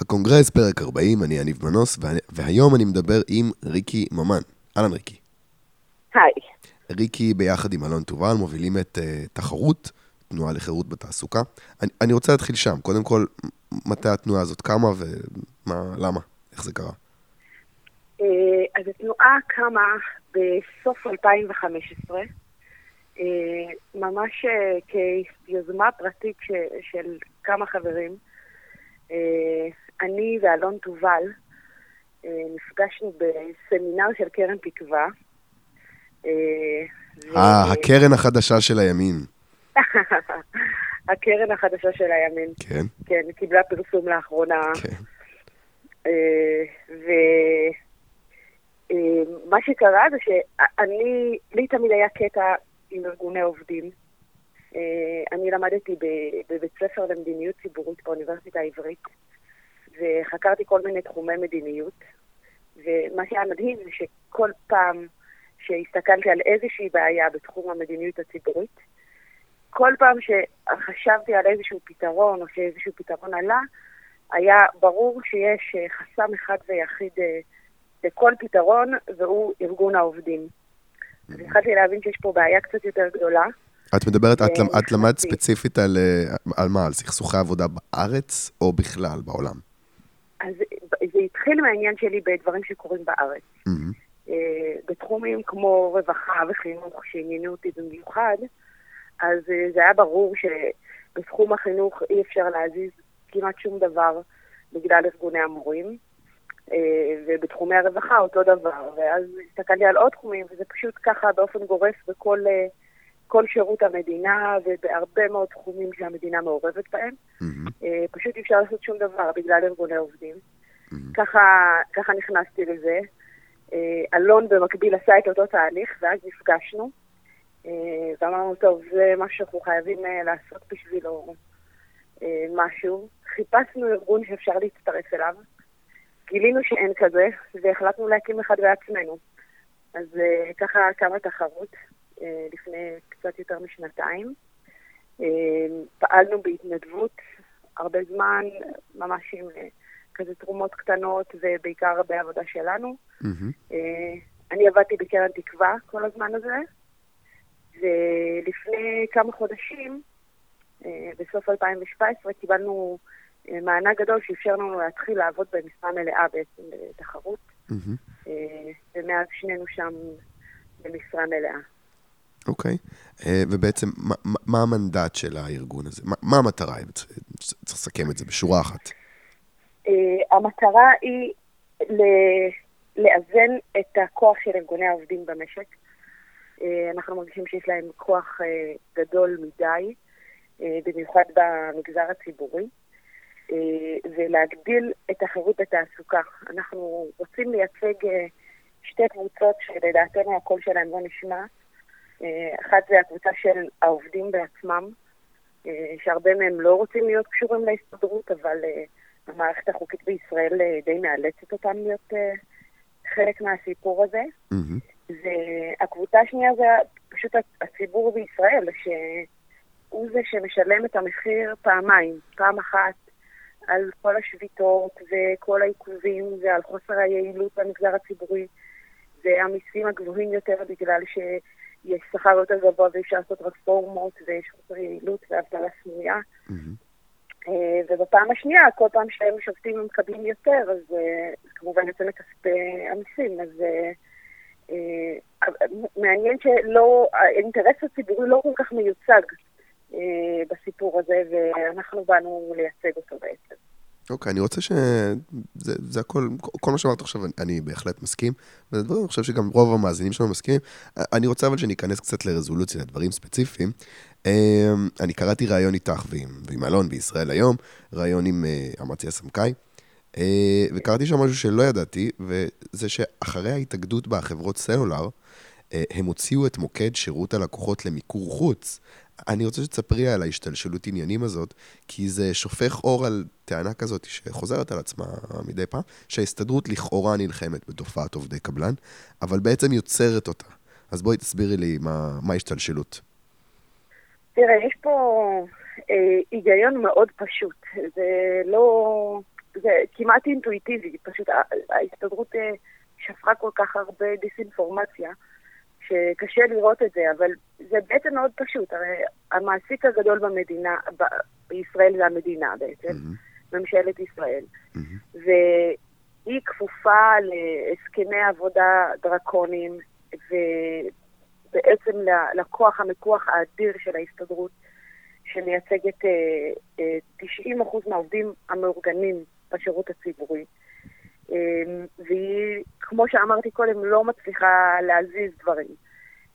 הקונגרס, פרק 40, אני יניב מנוס, והיום אני מדבר עם ריקי ממן. אהלן ריקי. היי. ריקי ביחד עם אלון תובל מובילים את uh, תחרות, תנועה לחירות בתעסוקה. אני, אני רוצה להתחיל שם. קודם כל, מתי התנועה הזאת קמה ולמה? איך זה קרה? Uh, אז התנועה קמה בסוף 2015, uh, ממש כיוזמה פרטית של כמה חברים. אה, אני ואלון תובל אה, נפגשנו בסמינר של קרן תקווה. אה, אה הקרן החדשה של הימין. הקרן החדשה של הימין. כן. כן, היא קיבלה פרסום לאחרונה. כן. ומה שקרה זה שאני, לי תמיד היה קטע עם ארגוני עובדים. אה, אני למדתי בבית ספר למדיניות ציבורית באוניברסיטה העברית, וחקרתי כל מיני תחומי מדיניות, ומה שהיה מדהים זה שכל פעם שהסתכלתי על איזושהי בעיה בתחום המדיניות הציבורית, כל פעם שחשבתי על איזשהו פתרון או שאיזשהו פתרון עלה, היה ברור שיש אה, חסם אחד ויחיד אה, לכל פתרון, והוא ארגון העובדים. אז התחלתי להבין שיש פה בעיה קצת יותר גדולה, את מדברת, את, את למדת ספציפית על, אה, על מה? על סכסוכי עבודה בארץ או בכלל בעולם? אז זה התחיל מהעניין שלי בדברים שקורים בארץ. Mm-hmm. בתחומים כמו רווחה וחינוך שעניינו אותי במיוחד, אז אה, זה היה ברור שבתחום החינוך אי אפשר להזיז כמעט שום דבר בגלל ארגוני המורים. ובתחומי הרווחה אותו דבר, ואז הסתכלתי על עוד תחומים, וזה פשוט ככה באופן גורף בכל כל שירות המדינה ובהרבה מאוד תחומים שהמדינה מעורבת בהם. Mm-hmm. פשוט אי אפשר לעשות שום דבר בגלל ארגוני עובדים. Mm-hmm. ככה, ככה נכנסתי לזה. אה, אלון במקביל עשה את אותו תהליך, ואז נפגשנו. אה, ואמרנו, טוב, זה משהו שאנחנו חייבים לעשות בשבילו משהו. חיפשנו ארגון שאפשר להצטרף אליו. גילינו שאין כזה, והחלטנו להקים אחד בעצמנו. אז ככה קמה תחרות. אה, לפני קצת יותר משנתיים. אה, פעלנו בהתנדבות הרבה זמן, ממש עם אה, כזה תרומות קטנות ובעיקר בעבודה שלנו. Mm-hmm. אני עבדתי בקרן תקווה כל הזמן הזה, ולפני כמה חודשים, בסוף 2017, קיבלנו מענק גדול שאפשר לנו להתחיל לעבוד במשרה מלאה בעצם בתחרות, mm-hmm. ומאז שנינו שם במשרה מלאה. אוקיי. אה, ובעצם, מה, מה המנדט של הארגון הזה? מה, מה המטרה? צריך לסכם את זה בשורה אחת. אה, המטרה היא לאזן את הכוח של ארגוני העובדים במשק. אה, אנחנו מרגישים שיש להם כוח גדול מדי, במיוחד במגזר הציבורי, ולהגדיל את החירות בתעסוקה. אנחנו רוצים לייצג שתי קבוצות שלדעתנו הקול שלהם לא נשמע. אה, אחת זה הקבוצה של העובדים בעצמם, אה, שהרבה מהם לא רוצים להיות קשורים להסתדרות, אבל אה, המערכת החוקית בישראל די מאלצת אותם להיות חלק מהסיפור הזה. Mm-hmm. והקבוצה השנייה זה פשוט הציבור בישראל, שהוא זה שמשלם את המחיר פעמיים. פעם אחת על כל השביתות וכל העיכובים ועל חוסר היעילות במגזר הציבורי והמיסים הגבוהים יותר בגלל ש... יש שכר יותר גבוה ואי אפשר לעשות רפורמות ויש חוסר יעילות ואבטלה סמויה. Mm-hmm. ובפעם השנייה, כל פעם שהם שופטים ומקבלים יותר, אז אה, כמובן יוצא מכספי המיסים. אז אה, מעניין שלא, האינטרס הציבורי לא כל כך מיוצג בסיפור הזה, ואנחנו באנו לייצג אותו בעצם. אוקיי, אני רוצה ש... זה, זה הכל, כל מה שאמרת עכשיו, אני בהחלט מסכים. וזה דברים, אני חושב שגם רוב המאזינים שלנו מסכימים. אני רוצה אבל שניכנס קצת לרזולוציה, לדברים ספציפיים. אמ, אני קראתי ראיון איתך ועם, ועם אלון בישראל היום, ראיון עם אמציה סמכאי, אה, וקראתי שם משהו שלא ידעתי, וזה שאחרי ההתאגדות בחברות סלולר, אה, הם הוציאו את מוקד שירות הלקוחות למיקור חוץ. אני רוצה שתספרי על ההשתלשלות עניינים הזאת, כי זה שופך אור על טענה כזאת שחוזרת על עצמה מדי פעם, שההסתדרות לכאורה נלחמת בתופעת עובדי קבלן, אבל בעצם יוצרת אותה. אז בואי תסבירי לי מה ההשתלשלות. תראה, יש פה אה, היגיון מאוד פשוט. זה לא... זה כמעט אינטואיטיבי, פשוט ההסתדרות שפכה כל כך הרבה דיסאינפורמציה, שקשה לראות את זה, אבל זה בעצם מאוד פשוט. הרי המעסיק הגדול במדינה, ב, בישראל זה המדינה בעצם, mm-hmm. ממשלת ישראל. Mm-hmm. והיא כפופה להסכמי עבודה דרקוניים, ובעצם לכוח המיקוח האדיר של ההסתדרות, שמייצגת uh, uh, 90% מהעובדים המאורגנים בשירות הציבורי. אמ, והיא, כמו שאמרתי קודם, לא מצליחה להזיז דברים.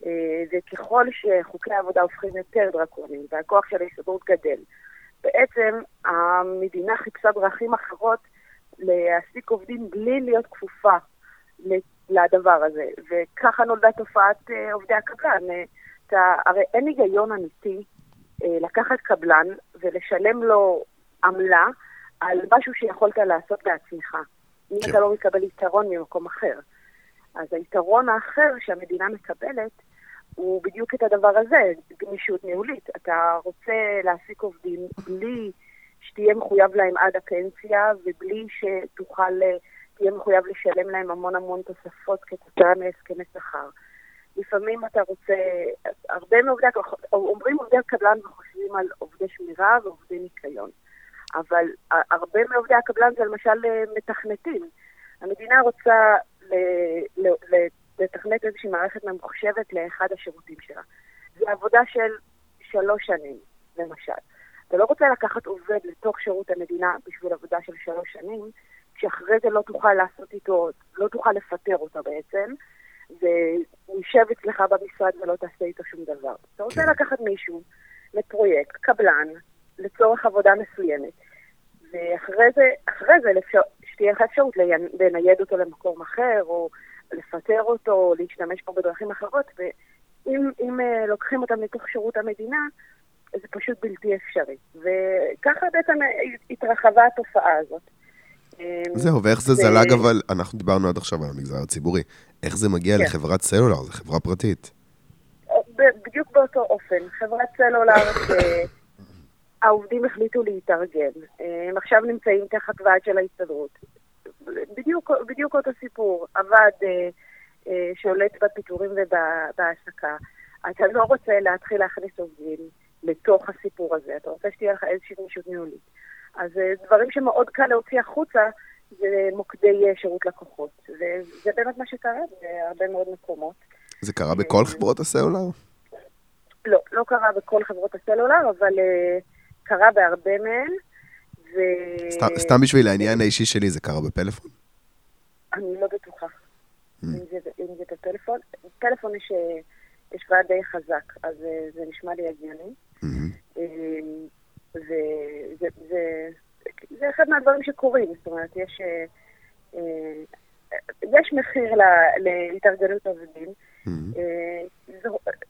אה, וככל שחוקי העבודה הופכים יותר דרקוניים והכוח של ההסתדרות גדל, בעצם המדינה חיפשה דרכים אחרות להעסיק עובדים בלי להיות כפופה לדבר הזה. וככה נולדה תופעת אה, עובדי הקבלן. אתה, הרי אין היגיון אמיתי אה, לקחת קבלן ולשלם לו עמלה על משהו שיכולת לעשות בעצמך. אם כן. אתה לא מקבל יתרון ממקום אחר. אז היתרון האחר שהמדינה מקבלת הוא בדיוק את הדבר הזה, גמישות ניהולית. אתה רוצה להעסיק עובדים בלי שתהיה מחויב להם עד הפנסיה ובלי שתוכל, תהיה מחויב לשלם להם המון המון תוספות כתוצאה מהסכמי שכר. לפעמים אתה רוצה, הרבה מעובדי, אומרים עובדי הקבלן וחושבים על עובדי שמירה ועובדי ניקיון. אבל הרבה מעובדי הקבלן זה למשל אה, מתכנתים. המדינה רוצה לתכנת איזושהי מערכת ממוחשבת לאחד השירותים שלה. זו עבודה של שלוש שנים, למשל. אתה לא רוצה לקחת עובד לתוך שירות המדינה בשביל עבודה של שלוש שנים, שאחרי זה לא תוכל לעשות איתו, לא תוכל לפטר אותו בעצם, והוא יישב אצלך במשרד ולא תעשה איתו שום דבר. אתה רוצה כן. לקחת מישהו לפרויקט, קבלן, לצורך עבודה מסוימת, ואחרי זה, אחרי זה שתהיה לך אפשרות לנייד אותו למקום אחר, או לפטר אותו, או להשתמש פה בדרכים אחרות, ואם אה, לוקחים אותם לתוך שירות המדינה, זה פשוט בלתי אפשרי. וככה בעצם התרחבה התופעה הזאת. אמ, זהו, ואיך זה זלג, אבל אנחנו דיברנו עד עכשיו על המגזר הציבורי. איך זה מגיע כן. לחברת סלולר? זו חברה פרטית. בדיוק באותו אופן. חברת סלולר העובדים החליטו להתארגן. הם עכשיו נמצאים תחת ועד של ההסתדרות. בדיוק, בדיוק אותו סיפור. הוועד אה, אה, שולט בפיטורים ובהעסקה. אתה לא רוצה להתחיל להכניס עובדים לתוך הסיפור הזה, אתה רוצה שתהיה לך איזושהי גמישות ניהולית. אז אה, דברים שמאוד קל להוציא החוצה זה מוקדי אה, שירות לקוחות. וזה באמת מה שקרה בהרבה מאוד מקומות. זה קרה בכל חברות הסלולר? לא, לא קרה בכל חברות הסלולר, אבל... Uh, קרה בהרבה מהן. ו... סתם, סתם בשביל העניין האישי שלי, זה קרה בפלאפון? אני לא בטוחה. Mm. אם, זה, אם זה בפלאפון. בפלאפון יש, יש ועד די חזק, אז אה, זה נשמע לי הגיוני. Mm-hmm. וזה זה, זה, זה אחד מהדברים שקורים, זאת אומרת, יש, אה, יש מחיר להתארגנות עובדים. Mm-hmm.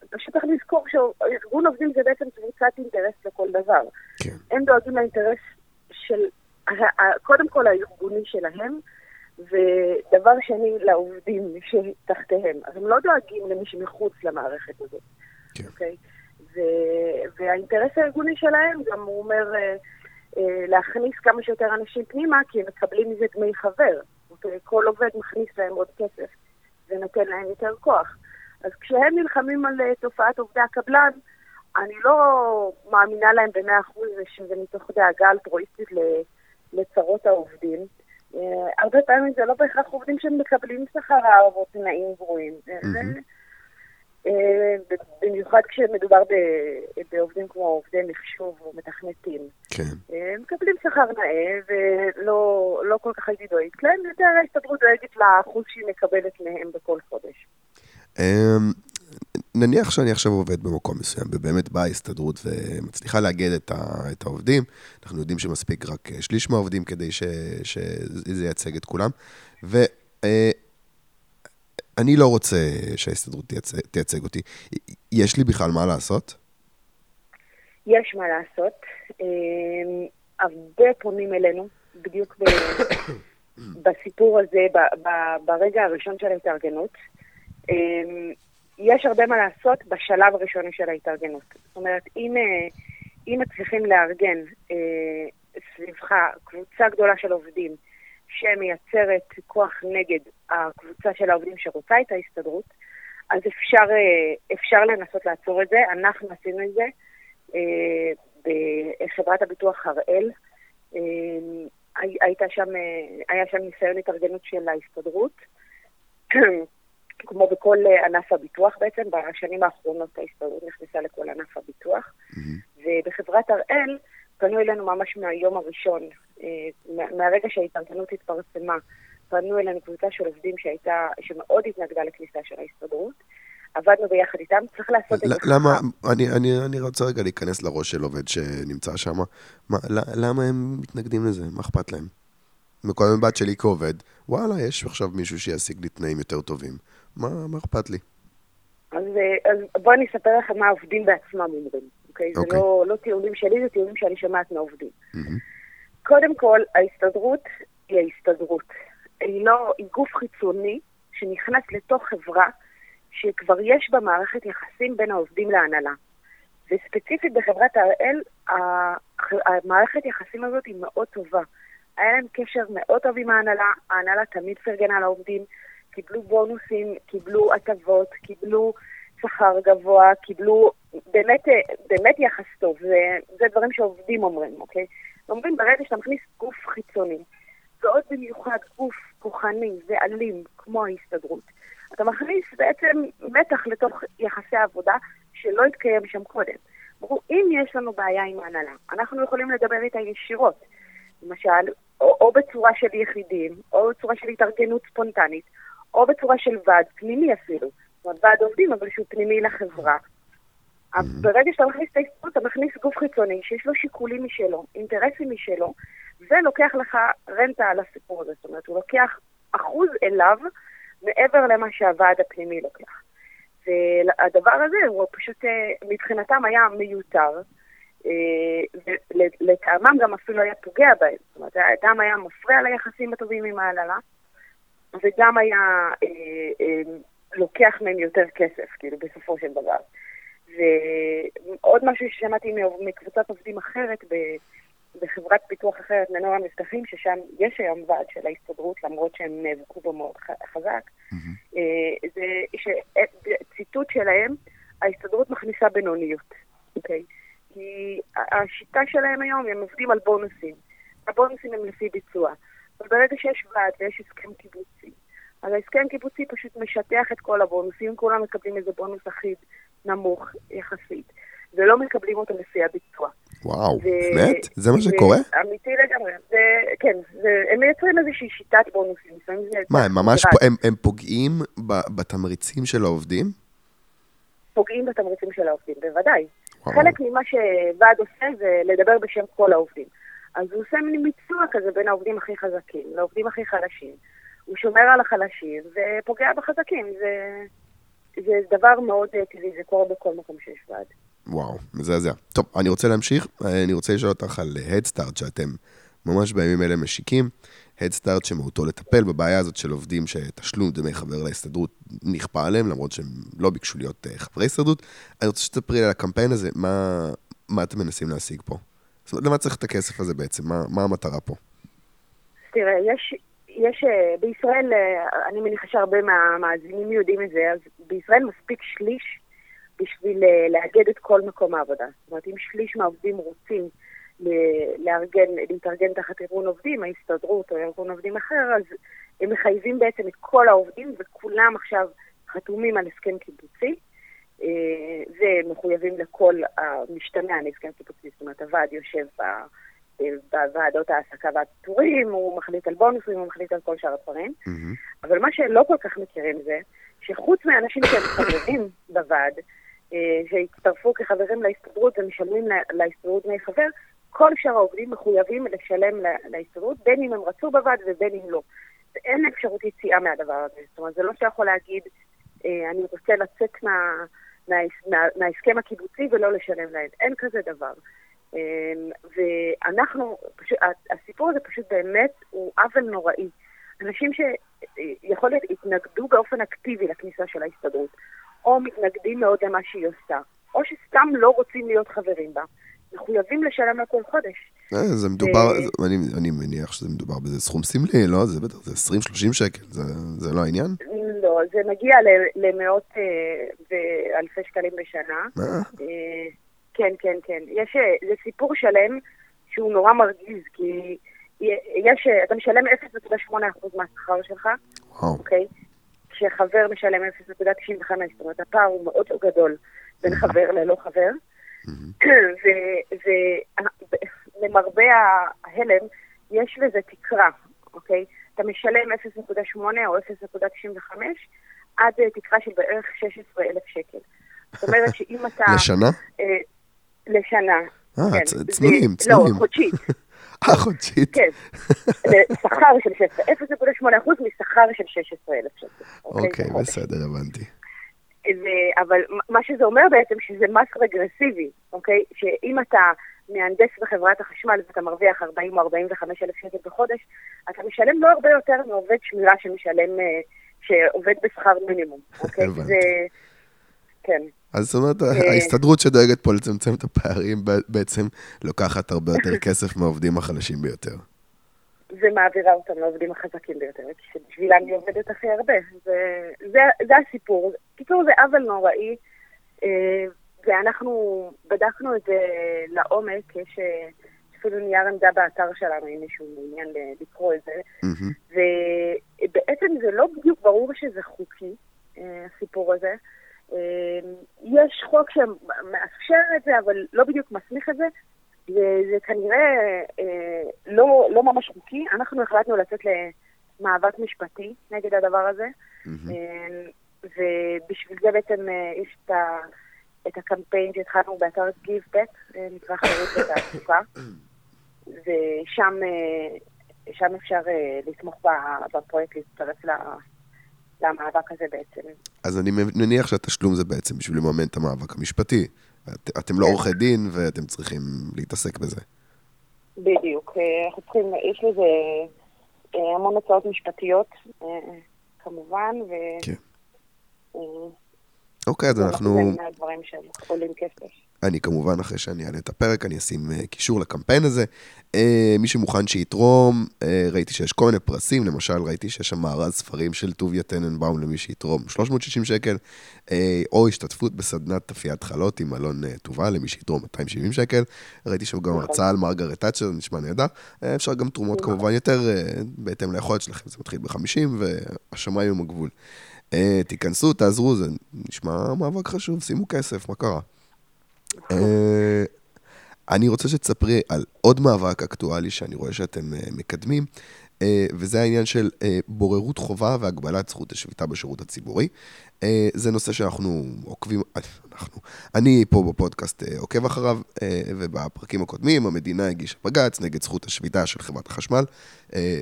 פשוט צריך לזכור שארגון עובדים זה בעצם קבוצת אינטרס לכל דבר. כן. הם דואגים לאינטרס של, קודם כל הארגוני שלהם, ודבר שני, לעובדים שתחתיהם. אז הם לא דואגים למי שמחוץ למערכת הזאת. כן. אוקיי? ו, והאינטרס הארגוני שלהם גם הוא אומר אה, אה, להכניס כמה שיותר אנשים פנימה, כי הם מקבלים מזה דמי חבר. אוקיי? כל עובד מכניס להם עוד כסף ונותן להם יותר כוח. אז כשהם נלחמים על אה, תופעת עובדי הקבלן, אני לא מאמינה להם במאה אחוז שזה מתוך דאגה אלטרואיסטית לצרות העובדים. אה, הרבה פעמים זה לא בהכרח עובדים שמקבלים שכר או תנאים גרועים. אה, במיוחד כשמדובר בעובדים כמו עובדי מחשוב או מתכנתים. כן. הם מקבלים שכר נאה ולא לא כל כך הייתי דואגת להם, יותר ההסתדרות דואגת לאחוז שהיא מקבלת מהם בכל חודש. אמ, נניח שאני עכשיו עובד במקום מסוים, ובאמת באה ההסתדרות ומצליחה לאגד את, ה, את העובדים, אנחנו יודעים שמספיק רק אה, שליש מהעובדים כדי ש, שזה ייצג את כולם, ואני אה, לא רוצה שההסתדרות תייצג, תייצג אותי. יש לי בכלל מה לעשות? יש מה לעשות. אמ, הרבה פונים אלינו, בדיוק בסיפור הזה, ברגע הראשון של ההתארגנות. אמ, יש הרבה מה לעשות בשלב הראשוני של ההתארגנות. זאת אומרת, אם, אה, אם מצליחים לארגן אה, סביבך קבוצה גדולה של עובדים שמייצרת כוח נגד הקבוצה של העובדים שרוצה את ההסתדרות, אז אפשר, אפשר לנסות לעצור את זה. אנחנו עשינו את זה בחברת הביטוח הראל. הייתה שם, היה שם ניסיון התארגנות של ההסתדרות. כמו בכל ענף הביטוח בעצם, בשנים האחרונות ההסתדרות נכנסה לכל ענף הביטוח. Mm-hmm. ובחברת הראל פנו אלינו ממש מהיום הראשון, אה, מהרגע שההתארגנות התפרסמה, פנו אלינו קבוצה של עובדים שהייתה, שמאוד התנגדה לכניסה של ההסתדרות. עבדנו ביחד איתם, צריך לעשות את זה. למה, אני, אני, אני רוצה רגע להיכנס לראש של עובד שנמצא שם. מה, למה הם מתנגדים לזה? מה אכפת להם? מקודם בת שלי כעובד, וואלה, יש עכשיו מישהו שישיג לי תנאים יותר טובים. מה, מה אכפת לי? אז, אה, אז בוא אני אספר לך מה העובדים בעצמם אומרים, אוקיי? Okay. זה אוקיי. לא, לא טיעונים שלי, זה טיעונים שאני שומעת מהעובדים. Mm-hmm. קודם כל, ההסתדרות היא ההסתדרות. היא לא, היא גוף חיצוני שנכנס לתוך חברה שכבר יש בה מערכת יחסים בין העובדים להנהלה. וספציפית בחברת הראל, המערכת יחסים הזאת היא מאוד טובה. היה להם קשר מאוד טוב עם ההנהלה, ההנהלה תמיד פרגנה לעובדים, קיבלו בונוסים, קיבלו הטבות, קיבלו שכר גבוה, קיבלו באמת, באמת יחס טוב. זה, זה דברים שעובדים אומרים, אוקיי? אומרים ברגע שאתה מכניס גוף חיצוני, ועוד במיוחד גוף כוחני ואלים כמו ההסתדרות, אתה מכניס בעצם מתח לתוך יחסי העבודה שלא התקיים שם קודם. אמרו, אם יש לנו בעיה עם ההנהלה, אנחנו יכולים לדבר איתה ישירות. למשל, או, או בצורה של יחידים, או בצורה של התארגנות ספונטנית, או בצורה של ועד פנימי אפילו. זאת אומרת, ועד עובדים, אבל שהוא פנימי לחברה. אז mm-hmm. ברגע שאתה מכניס את ההסתכלות, אתה מכניס גוף חיצוני שיש לו שיקולים משלו, אינטרסים משלו, ולוקח לך רנטה על הסיפור הזה. זאת אומרת, הוא לוקח אחוז אליו מעבר למה שהוועד הפנימי לוקח. והדבר הזה הוא פשוט אה, מבחינתם היה מיותר. ולטעמם גם אפילו היה פוגע בהם. זאת אומרת, גם היה מפריע ליחסים הטובים עם ההנהלה, וגם היה אה, אה, לוקח מהם יותר כסף, כאילו, בסופו של דבר. ועוד משהו ששמעתי מקבוצת עובדים אחרת בחברת פיתוח אחרת, מנור המבטחים, ששם יש היום ועד של ההסתדרות, למרות שהם נאבקו בו מאוד חזק, mm-hmm. זה שציטוט שלהם, ההסתדרות מכניסה בינוניות, אוקיי? Okay? כי השיטה שלהם היום, הם עובדים על בונוסים. הבונוסים הם לפי ביצוע. אבל ברגע שיש ועד ויש הסכם קיבוצי, אז ההסכם קיבוצי פשוט משטח את כל הבונוסים, כולם מקבלים איזה בונוס אחיד, נמוך יחסית, ולא מקבלים אותו לפי הביצוע. וואו, באמת? זה מה שקורה? אמיתי לגמרי. זה, כן, זה, הם מייצרים איזושהי שיטת בונוסים. מה, הם ממש הם, הם פוגעים בתמריצים של העובדים? פוגעים בתמריצים של העובדים, בוודאי. חלק ממה שוועד עושה זה לדבר בשם כל העובדים. אז הוא עושה מין מיצוע כזה בין העובדים הכי חזקים לעובדים הכי חלשים. הוא שומר על החלשים ופוגע בחזקים. זה, זה דבר מאוד טבעי, זה קורה בכל מקום שיש ועד. וואו, מזעזע. טוב, אני רוצה להמשיך. אני רוצה לשאול אותך על הדסטארט שאתם ממש בימים אלה משיקים. הדסטארט שמהותו לטפל בבעיה הזאת של עובדים שתשלום דמי חבר להסתדרות נכפה עליהם, למרות שהם לא ביקשו להיות אה, חברי הסתדרות. אני רוצה שתספרי על הקמפיין הזה, מה, מה אתם מנסים להשיג פה? זאת אומרת, למה צריך את הכסף הזה בעצם? מה, מה המטרה פה? תראה, יש, יש אה, בישראל, אה, אני מניחה שהרבה מהמאזינים יודעים את זה, אז בישראל מספיק שליש בשביל לאגד את כל מקום העבודה. זאת אומרת, אם שליש מהעובדים רוצים לארגן, להתארגן תחת ארגון עובדים, ההסתדרות או ארגון עובדים אחר, אז הם מחייבים בעצם את כל העובדים, וכולם עכשיו חתומים על הסכם קיבוצי, אה, ומחויבים לכל המשתמע על הסכם קיבוצי, זאת אומרת, הוועד יושב אה, בוועדות ההעסקה והפיטורים, הוא מחליט על בונוסים, הוא מחליט על כל שאר הדברים. Mm-hmm. אבל מה שלא כל כך מכירים זה, שחוץ מהאנשים שהם חברים בוועד, אה, שהצטרפו כחברים להסתדרות ומשלמים להסתדרות דמי חבר, כל שאר העובדים מחויבים לשלם להסתדרות, בין אם הם רצו בוועד ובין אם לא. ואין אפשרות יציאה מהדבר הזה. זאת אומרת, זה לא שיכול להגיד, אה, אני רוצה לצאת מה, מה, מה, מההסכם הקיבוצי ולא לשלם להם. אין כזה דבר. אה, ואנחנו, פשוט, הסיפור הזה פשוט באמת הוא עוול נוראי. אנשים שיכול להיות התנגדו באופן אקטיבי לכניסה של ההסתדרות, או מתנגדים מאוד למה שהיא עושה, או שסתם לא רוצים להיות חברים בה. מחויבים לשלם לה כל חודש. אה, זה מדובר, אני, אני מניח שזה מדובר בזה סכום סמלי, לא? זה בטח, זה 20-30 שקל, זה, זה לא העניין? לא, זה מגיע למאות ואלפי שקלים בשנה. כן, כן, כן. יש, זה סיפור שלם שהוא נורא מרגיז, כי יש, אתה משלם 0.8% מהשכר שלך. אוקיי? כשחבר משלם 0.95, זאת אומרת, הפער הוא מאוד גדול בין חבר ללא חבר. ולמרבה ההלם, יש לזה תקרה, אוקיי? אתה משלם 0.8 או 0.95 עד תקרה של בערך 16,000 שקל. זאת אומרת שאם אתה... לשנה? לשנה. אה, כן. צנועים, צנועים. לא, חודשית. אה, חודשית. כן. שכר של 16, 0.8 אחוז משכר של 16,000 שקל. אוקיי, אוקיי בסדר, הבנתי. אבל מה שזה אומר בעצם, שזה מס רגרסיבי, אוקיי? שאם אתה מהנדס בחברת החשמל ואתה מרוויח 40 או 45 אלף שקל בחודש, אתה משלם לא הרבה יותר מעובד שמירה שמשלם, אה, שעובד בשכר מינימום, אוקיי? זה... כן. אז זאת אומרת, אה, ההסתדרות שדואגת פה לצמצם את הפערים בעצם לוקחת הרבה יותר כסף מהעובדים החלשים ביותר. ומעבירה אותם לעובדים החזקים ביותר, שבשבילם היא עובדת הכי הרבה. זה, זה, זה הסיפור. קיצור, זה עוול נוראי, אה, ואנחנו בדקנו את זה לעומק, יש אפילו נייר עמדה באתר שלנו, אם מישהו מעוניין לקרוא את זה. ובעצם זה לא בדיוק ברור שזה חוקי, אה, הסיפור הזה. אמ, יש חוק שמאפשר את זה, אבל לא בדיוק מסמיך את זה, וזה כנראה אה, לא, לא ממש חוקי. אנחנו החלטנו לצאת למאבק משפטי נגד הדבר הזה, mm-hmm. ובשביל זה בעצם אה, יש את, ה, את הקמפיין שהתחלנו באתר GiveBack, אה, נקרא חירות ותעסוקה, ושם שם אפשר לתמוך בפרויקט, להצטרף ל... למאבק הזה בעצם. אז אני מניח שהתשלום זה בעצם בשביל לממן את המאבק המשפטי. את, אתם לא. עורכי דין ואתם צריכים להתעסק בזה. בדיוק. אה, אנחנו צריכים, יש לזה אה, המון הצעות משפטיות, אה, כמובן, ו... כן. אוקיי, אז אנחנו... זה מהדברים שעולים כסף. אני כמובן, אחרי שאני אעלה את הפרק, אני אשים uh, קישור לקמפיין הזה. Uh, מי שמוכן שיתרום, uh, ראיתי שיש כל מיני פרסים, למשל ראיתי שיש שם מארז ספרים של טוביה טננבאום למי שיתרום 360 שקל, או השתתפות בסדנת תפיית חלות עם אלון טובה למי שיתרום 270 שקל. ראיתי שם גם. הרצאה על מרגרט תאצ'ר, נשמע נהדר. אפשר גם תרומות. כמובן יותר בהתאם ליכולת שלכם, זה מתחיל ב-50 והשמיים הם הגבול. תיכנסו, תעזרו, זה נשמע מאבק חשוב, שימו כסף, מה קרה? אה, אני רוצה שתספרי על עוד מאבק אקטואלי שאני רואה שאתם אה, מקדמים, אה, וזה העניין של בוררות חובה והגבלת זכות השביתה בשירות הציבורי. אה, זה נושא שאנחנו עוקבים, אנחנו, אני פה בפודקאסט אה, עוקב אחריו, אה, ובפרקים הקודמים המדינה הגישה בג"ץ נגד זכות השביתה של חברת החשמל,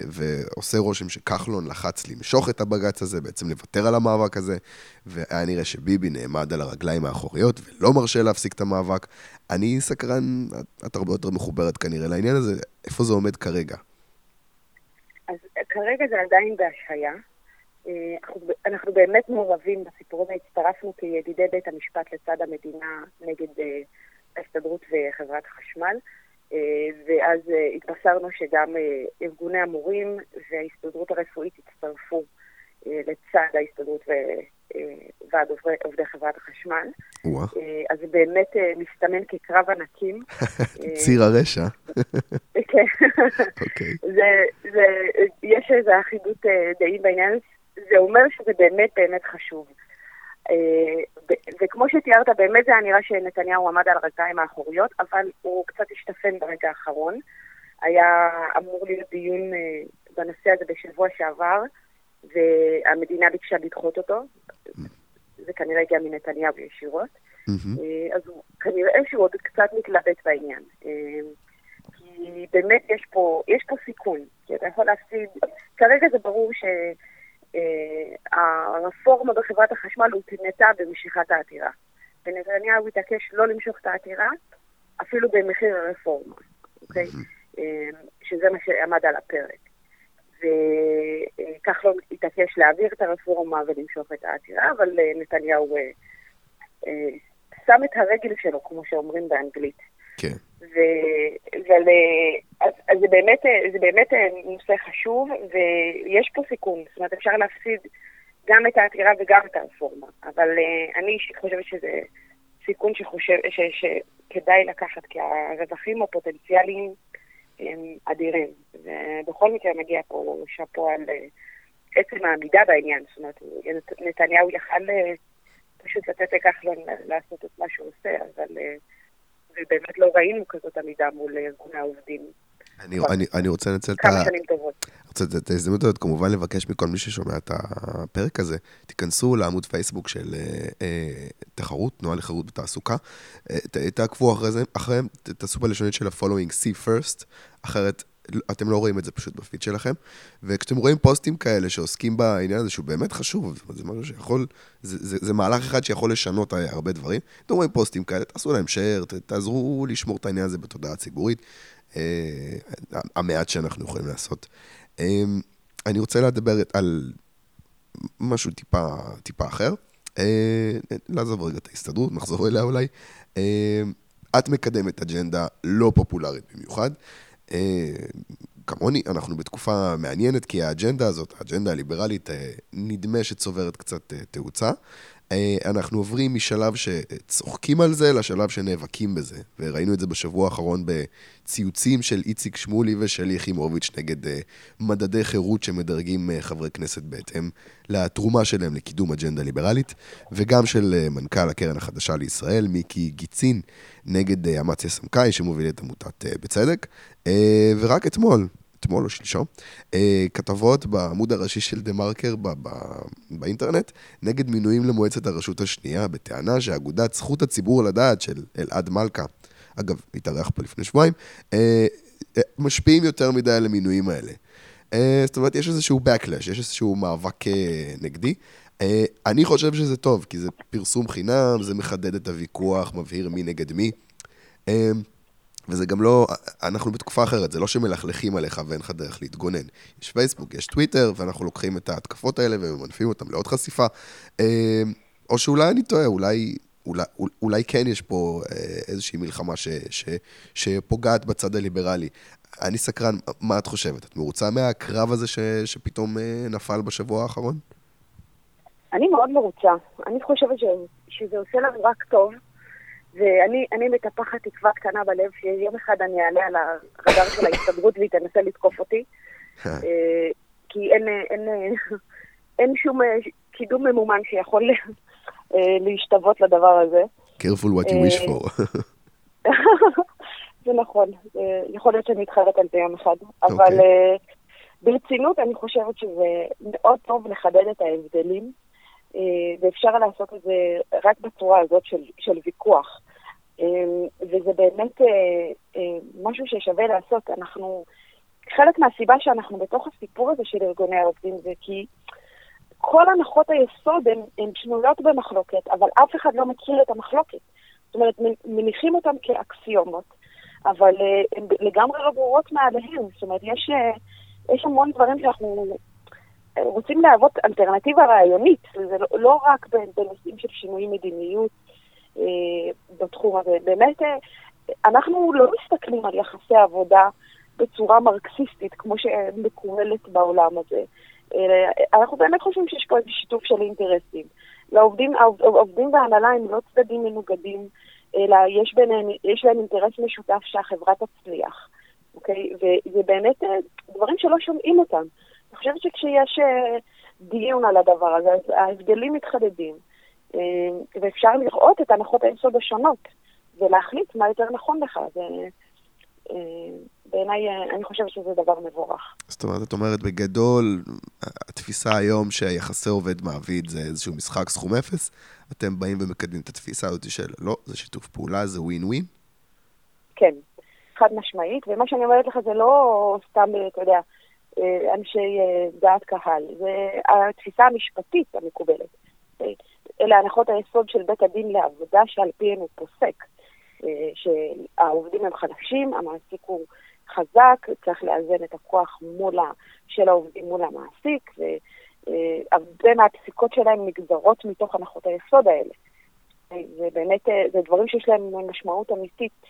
ועושה רושם שכחלון לחץ למשוך את הבג"ץ הזה, בעצם לוותר על המאבק הזה, והיה נראה שביבי נעמד על הרגליים האחוריות ולא מרשה להפסיק את המאבק. אני סקרן, את הרבה יותר מחוברת כנראה לעניין הזה, איפה זה עומד כרגע? אז כרגע זה עדיין בהשהיה. אה, אנחנו, אנחנו באמת מעורבים בסיפור הזה, הצטרפנו כידידי בית המשפט לצד המדינה נגד אה, ההסתדרות וחברת החשמל, אה, ואז התבשרנו שגם ארגוני המורים וההסתדרות הרפואית הצטרפו לצד ההסתדרות וועד עובדי, עובדי חברת החשמל. ווא. אז זה באמת מסתמן כקרב ענקים. ציר הרשע. כן. אוקיי. יש איזו אחידות דעים בעניין הזה. זה אומר שזה באמת באמת חשוב. אה, וכמו שתיארת, באמת זה היה נראה שנתניהו עמד על הרגליים האחוריות, אבל הוא קצת השתפן ברגע האחרון. היה אמור להיות דיון אה, בנושא הזה בשבוע שעבר, והמדינה ביקשה לדחות אותו. זה כנראה הגיע מנתניהו ישירות. אה, אז הוא כנראה שהוא עוד קצת מתלבט בעניין. כי באמת יש פה, יש פה סיכון, כי אתה יכול להפסיד, כרגע זה ברור ש... אה, הרפורמה בחברת החשמל הותנתה במשיכת העתירה. ונתניהו התעקש לא למשוך את העתירה, אפילו במחיר הרפורמה, אוקיי? אה, שזה מה שעמד על הפרק. וכחלון לא התעקש להעביר את הרפורמה ולמשוך את העתירה, אבל אה, נתניהו שם את הרגל שלו, כמו שאומרים באנגלית. כן. אבל, אז, אז זה, באמת, זה באמת נושא חשוב, ויש פה סיכון. זאת אומרת, אפשר להפסיד גם את העתירה וגם את הרפורמה. אבל אני חושבת שזה סיכון שחושב, ש, שכדאי לקחת, כי הרווחים הפוטנציאליים הם אדירים. ובכל מקרה מגיע פה שאפו על עצם העמידה בעניין. זאת אומרת, נתניהו יכל פשוט לתת לכחלון לעשות את מה שהוא עושה, אבל... ובאמת לא ראינו כזאת עמידה מול ארגוני העובדים. אני, אני, אני רוצה לנצל את ה... כמה שנים טובות. רוצה את ההזדמנות הזאת, כמובן לבקש מכל מי ששומע את הפרק הזה, תיכנסו לעמוד פייסבוק של אה, אה, תחרות, תנועה לחרות בתעסוקה, אה, תעקבו אחרי זה, אחריהם, תעשו בלשונית של ה-following see first, אחרת אתם לא רואים את זה פשוט בפיד שלכם. וכשאתם רואים פוסטים כאלה שעוסקים בעניין הזה, שהוא באמת חשוב, זה משהו שיכול, זה, זה, זה מהלך אחד שיכול לשנות הרבה דברים. אתם רואים פוסטים כאלה, תעשו להם share, תעזרו לשמור את העניין הזה בתודעה הציבורית. אה, המעט שאנחנו יכולים לעשות. אה, אני רוצה לדבר על משהו טיפה, טיפה אחר. אה, לעזוב רגע את ההסתדרות, נחזור אליה אולי. אה, את מקדמת אג'נדה לא פופולרית במיוחד. אה, כמוני, אנחנו בתקופה מעניינת, כי האג'נדה הזאת, האג'נדה הליברלית, אה, נדמה שצוברת קצת אה, תאוצה. אנחנו עוברים משלב שצוחקים על זה לשלב שנאבקים בזה. וראינו את זה בשבוע האחרון בציוצים של איציק שמולי ושל יחימוביץ' נגד מדדי חירות שמדרגים חברי כנסת בהתאם לתרומה שלהם לקידום אג'נדה ליברלית, וגם של מנכ"ל הקרן החדשה לישראל, מיקי גיצין, נגד אמציה סמכאי, שמוביל את עמותת בצדק. אה, ורק אתמול, אתמול או שלשום, אה, כתבות בעמוד הראשי של דה מרקר באינטרנט נגד מינויים למועצת הרשות השנייה, בטענה שאגודת זכות הציבור לדעת של אלעד מלכה, אגב, התארח פה לפני שבועיים, אה, משפיעים יותר מדי על המינויים האלה. זאת אומרת, יש איזשהו backlash, יש איזשהו מאבק נגדי. אני חושב שזה טוב, כי זה פרסום חינם, זה מחדד את הוויכוח, מבהיר מי נגד מי. וזה גם לא, אנחנו בתקופה אחרת, זה לא שמלכלכים עליך ואין לך דרך להתגונן. יש פייסבוק, יש טוויטר, ואנחנו לוקחים את ההתקפות האלה וממנפים אותם לעוד חשיפה. אה, או שאולי אני טועה, אולי, אולי, אולי כן יש פה אה, איזושהי מלחמה ש, ש, שפוגעת בצד הליברלי. אני סקרן, מה את חושבת? את מרוצה מהקרב הזה ש, שפתאום אה, נפל בשבוע האחרון? אני מאוד מרוצה. אני חושבת ש, שזה עושה לנו רק טוב. ואני מטפחת תקווה קטנה בלב שיום אחד אני אעלה על הרדאר של ההסתדרות והיא תנסה לתקוף אותי. אה. אה, כי אין, אין, אין שום אה, קידום ממומן שיכול להשתוות לדבר הזה. careful what you wish for. זה נכון, יכול להיות שאני אתחרט על זה יום אחד, אבל okay. אוקיי. ברצינות אני חושבת שזה מאוד טוב לחדד את ההבדלים. אה, ואפשר לעשות את זה רק בצורה הזאת של, של ויכוח. אה, וזה באמת אה, משהו ששווה לעשות. אנחנו, חלק מהסיבה שאנחנו בתוך הסיפור הזה של ארגוני העובדים זה כי כל הנחות היסוד הן שנויות במחלוקת, אבל אף אחד לא מכיר את המחלוקת. זאת אומרת, מניחים אותם כאקסיומות, אבל הן לגמרי לא ברורות מעליהן. זאת אומרת, יש, יש המון דברים שאנחנו רוצים להוות אלטרנטיבה רעיונית, זה לא, לא רק בנושאים של שינוי מדיניות אה, בתחום הזה. באמת, אה, אנחנו לא מסתכלים על יחסי עבודה בצורה מרקסיסטית, כמו שמקובלת בעולם הזה. אה, אנחנו באמת חושבים שיש פה איזה שיתוף של אינטרסים. לעובדים, העובדים וההנהלה הם לא צדדים מנוגדים, אלא יש, ביניהם, יש להם אינטרס משותף שהחברה תצליח, אוקיי? וזה באמת אה, דברים שלא שומעים אותם. אני חושבת שכשיש אה, דיון על הדבר הזה, אז ההבדלים מתחדדים, אה, ואפשר לראות את הנחות היסוד השונות, ולהחליט מה יותר נכון לך. אה, בעיניי, אני חושבת שזה דבר מבורך. זאת אומרת, את אומרת, בגדול, התפיסה היום שיחסי עובד-מעביד זה איזשהו משחק סכום אפס, אתם באים ומקדמים את התפיסה הזאת של לא, זה שיתוף פעולה, זה ווין ווין? כן, חד משמעית, ומה שאני אומרת לך זה לא סתם, אתה יודע, אנשי אה, דעת קהל. זה התפיסה המשפטית המקובלת. אלה הנחות היסוד של בית הדין לעבודה שעל פיהן הוא פוסק. אה, שהעובדים הם חלשים, המעסיק הוא חזק, צריך לאזן את הכוח מול ה... של העובדים מול המעסיק, והרבה מהפסיקות שלהם נגזרות מתוך הנחות היסוד האלה. ובאמת, זה דברים שיש להם משמעות אמיתית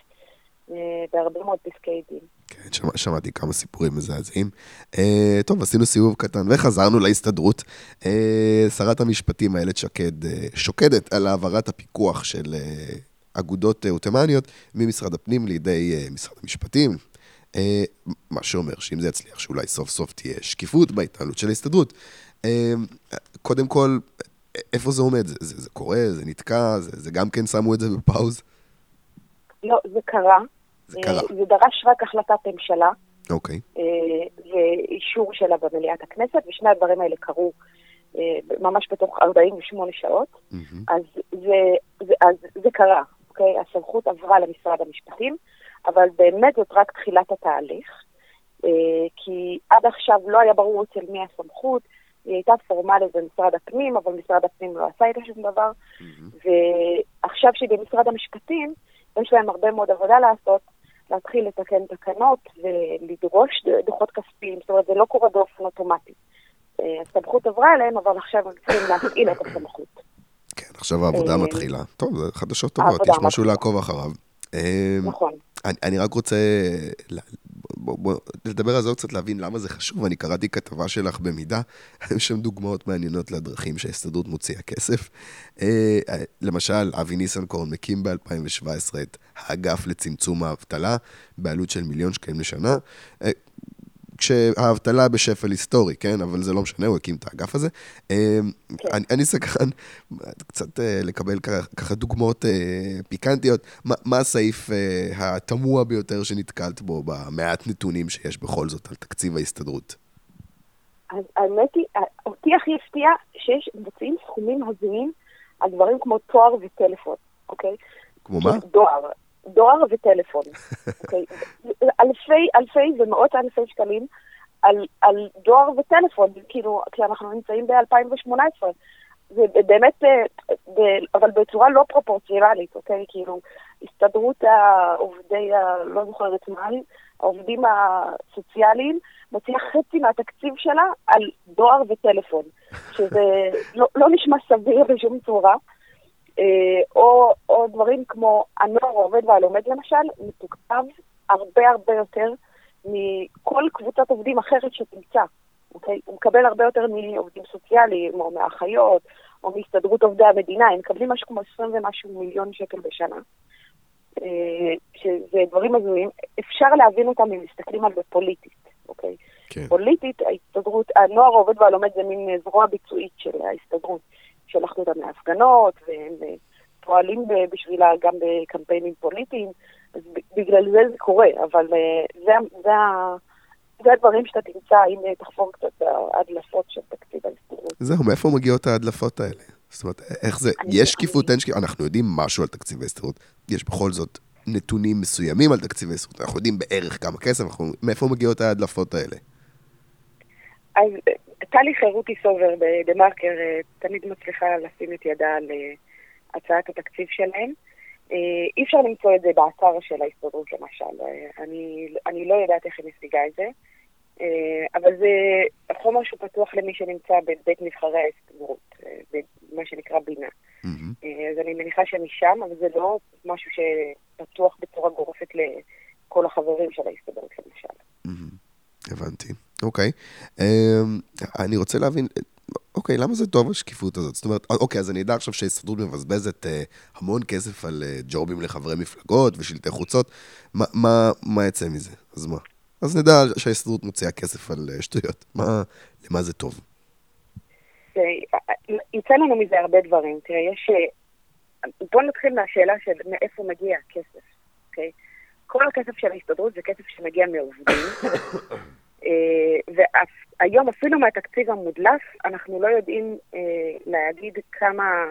בהרבה מאוד פסקי דין. כן, שמע, שמעתי כמה סיפורים מזעזעים. אה, טוב, עשינו סיבוב קטן וחזרנו להסתדרות. אה, שרת המשפטים איילת שקד אה, שוקדת על העברת הפיקוח של אה, אגודות אה, אוטומניות ממשרד הפנים לידי אה, משרד המשפטים. אה, מה שאומר שאם זה יצליח, שאולי סוף סוף תהיה שקיפות בהתנהלות של ההסתדרות. אה, קודם כל, איפה זה עומד? זה, זה, זה קורה? זה נתקע? זה, זה גם כן שמו את זה בפאוז? לא, זה קרה. זה קרה. אה, זה דרש רק החלטת ממשלה. אוקיי. אה, ואישור שלה במליאת הכנסת, ושני הדברים האלה קרו אה, ממש בתוך 48 שעות. אז זה, זה, אז זה קרה, אוקיי? הסמכות עברה למשרד המשפטים, אבל באמת זאת רק תחילת התהליך, כי עד עכשיו לא היה ברור אצל מי הסמכות, היא הייתה פורמלית במשרד הפנים, אבל משרד הפנים לא עשה איתה שום דבר, מהמם. ועכשיו שבמשרד המשפטים, יש להם הרבה מאוד עבודה לעשות, להתחיל לתקן תקנות ולדרוש דוחות כספיים, זאת אומרת, זה לא קורה באופן אוטומטי. אה, הסמכות עברה אליהם, אבל עכשיו הם צריכים להפעיל את הסמכות. כן, עכשיו העבודה אה, מתחילה. טוב, זה חדשות טובות, יש משהו. לעקוב אחריו. אה, נכון. אני, אני רק רוצה בוא, בוא, לדבר על זה עוד קצת, להבין למה זה חשוב. אני קראתי כתבה שלך במידה, היו שם דוגמאות מעניינות לדרכים שההסתדרות מוציאה כסף. אה, אה, למשל, אבי ניסנקורן מקים ב-2017 את האגף לצמצום האבטלה, בעלות של מיליון שקלים לשנה. כשהאבטלה בשפל היסטורי, כן? אבל זה לא משנה, הוא הקים את האגף הזה. אה, כן. אני, אני סקרן קצת אה, לקבל ככה, דוגמאות אה, פיקנטיות. מה, מה הסעיף התמוה ביותר שנתקלת בו במעט נתונים שיש בכל זאת על תקציב ההסתדרות? אז האמת היא, אותי הכי הפתיע שיש, מוציאים סכומים הזויים על דברים כמו תואר וטלפון, אוקיי? כמו מה? דואר, דואר וטלפון, אוקיי? אלפי, אלפי ומאות אלפי שקלים על, על דואר וטלפון, כאילו, כשאנחנו נמצאים ב-2018. זה באמת, אה, ב- אבל בצורה לא פרופורציונלית, אוקיי? כאילו, הסתדרות העובדי, ה- לא זוכרת מה, העובדים הסוציאליים, מוציאה חצי מהתקציב שלה על דואר וטלפון, שזה לא, לא נשמע סביר בשום צורה. אה, או, או דברים כמו הנוער העובד והלומד למשל, מתוקצב הרבה הרבה יותר מכל קבוצת עובדים אחרת שתמצא. אוקיי? הוא מקבל הרבה יותר מעובדים סוציאליים, או מאחיות, או מהסתדרות עובדי המדינה, הם מקבלים משהו כמו 20 ומשהו מיליון שקל בשנה. אה, שזה דברים הזויים, אפשר להבין אותם אם מסתכלים על זה פוליטית, אוקיי? כן. פוליטית, ההסתדרות, הנוער העובד והלומד זה מין זרוע ביצועית של ההסתדרות. שלחנו אותם להפגנות, והם אה, פועלים בשבילה גם בקמפיינים פוליטיים, אז בגלל זה זה קורה, אבל אה, זה, זה, זה הדברים שאתה תמצא אם אה, תחפור קצת בהדלפות של תקציב ההסתדרות. זהו, מאיפה מגיעות ההדלפות האלה? זאת אומרת, איך זה, אני- יש שקיפות, אני- אין שקיפות, אנחנו יודעים משהו על תקציב ההסתדרות. יש בכל זאת נתונים מסוימים על תקציב ההסתדרות, אנחנו יודעים בערך כמה כסף, אנחנו, מאיפה מגיעות ההדלפות האלה? אז אה, טלי חירותי סובר בדה מרקר אה, תמיד מצליחה לשים את ידה על אה, הצעת התקציב שלהם. אי אפשר למצוא את זה באתר של ההסתדרות למשל. אני, אני לא יודעת איך היא משיגה את זה, אבל זה חומר שהוא פתוח למי שנמצא בבית נבחרי ההסתדרות, במה שנקרא בינה. אה, אז אני מניחה שמשם, אבל זה לא משהו שפתוח בצורה גורפת לכל החברים של ההסתדרות למשל. מהמם. הבנתי, אוקיי. אמ, אני רוצה להבין, אוקיי, למה זה טוב השקיפות הזאת? זאת אומרת, אוקיי, אז אני אדע עכשיו שההסתדרות מבזבזת אה, המון כסף על אה, ג'ובים לחברי מפלגות ושלטי חוצות, מה, מה, מה יצא מזה? אז מה? אז נדע שההסתדרות מוציאה כסף על אה, שטויות. מה, למה זה טוב? יצא לנו מזה הרבה דברים. תראה, יש... בואו נתחיל מהשאלה של מאיפה מגיע הכסף, אוקיי? כל הכסף של ההסתדרות זה כסף שמגיע מעובדים, והיום אפילו מהתקציב המודלף, אנחנו לא יודעים אה, להגיד כמה,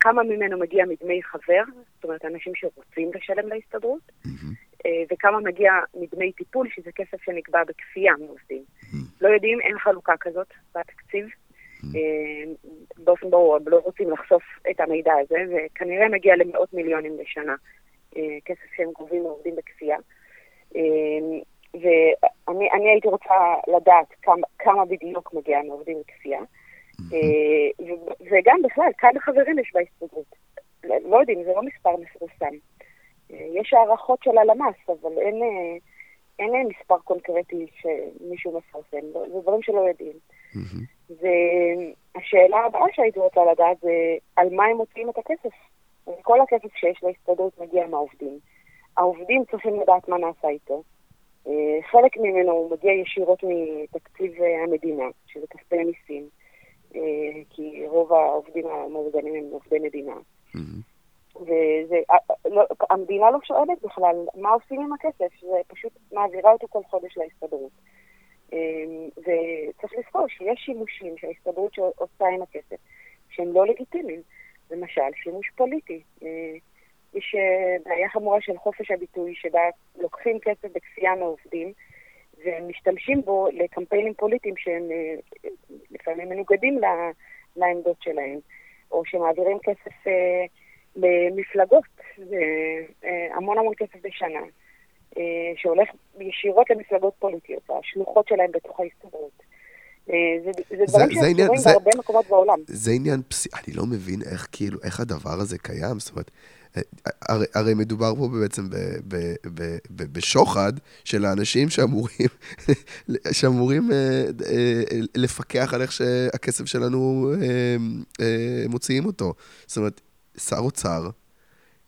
כמה ממנו מגיע מדמי חבר, זאת אומרת, אנשים שרוצים לשלם להסתדרות. אה, וכמה מגיע מדמי טיפול, שזה כסף שנקבע בכפייה מעובדים. לא יודעים, אין חלוקה כזאת בתקציב. אה, באופן ברור, הם לא רוצים לחשוף את המידע הזה, וכנראה מגיע למאות מיליונים בשנה, אה, כסף שהם גובים מעובדים בכפייה. אה, ואני אני הייתי רוצה לדעת כמה, כמה בדיוק מגיע מעובדים בכפייה. אה, וגם בכלל, כמה חברים יש בהסתדרות. לא לא יודעים, זה לא מספר מפורסם. יש הערכות של הלמ"ס, אבל אין, אין מספר קונקרטי שמישהו מפרסם, זה דברים שלא יודעים. Mm-hmm. והשאלה הבאה שהייתי רוצה לדעת זה על מה הם מוציאים את הכסף. כל הכסף שיש להסתדרות מגיע מהעובדים. העובדים צריכים לדעת מה נעשה איתו. אה, חלק ממנו הוא מגיע ישירות מתקציב אה, המדינה, שזה כספי מיסים, אה, כי רוב העובדים המאורגנים הם עובדי מדינה. והמדינה לא שואלת בכלל מה עושים עם הכסף, זה פשוט מעבירה אותו כל חודש להסתדרות. וצריך לזכור שיש שימושים שההסתדרות עושה עם הכסף, שהם לא לגיטימיים. למשל, שימוש פוליטי. יש בעיה חמורה של חופש הביטוי, שבה לוקחים כסף בכפייה מעובדים, ומשתמשים בו לקמפיינים פוליטיים שהם אה, לפעמים מנוגדים לעמדות שלהם, או שמעבירים כסף אה, למפלגות, אה, המון המון כסף בשנה, שהולך ישירות למפלגות פוליטיות, השלוחות שלהם בתוך ההסתדרות. זה, זה דברים שקורים בהרבה מקומות בעולם. זה עניין פסי... אני לא מבין איך, כאילו, איך הדבר הזה קיים. זאת אומרת, הרי, הרי מדובר פה בעצם ב, ב, ב, ב, בשוחד של האנשים שאמורים, שאמורים אה, אה, לפקח על איך שהכסף שלנו אה, אה, מוציאים אותו. זאת אומרת, שר אוצר,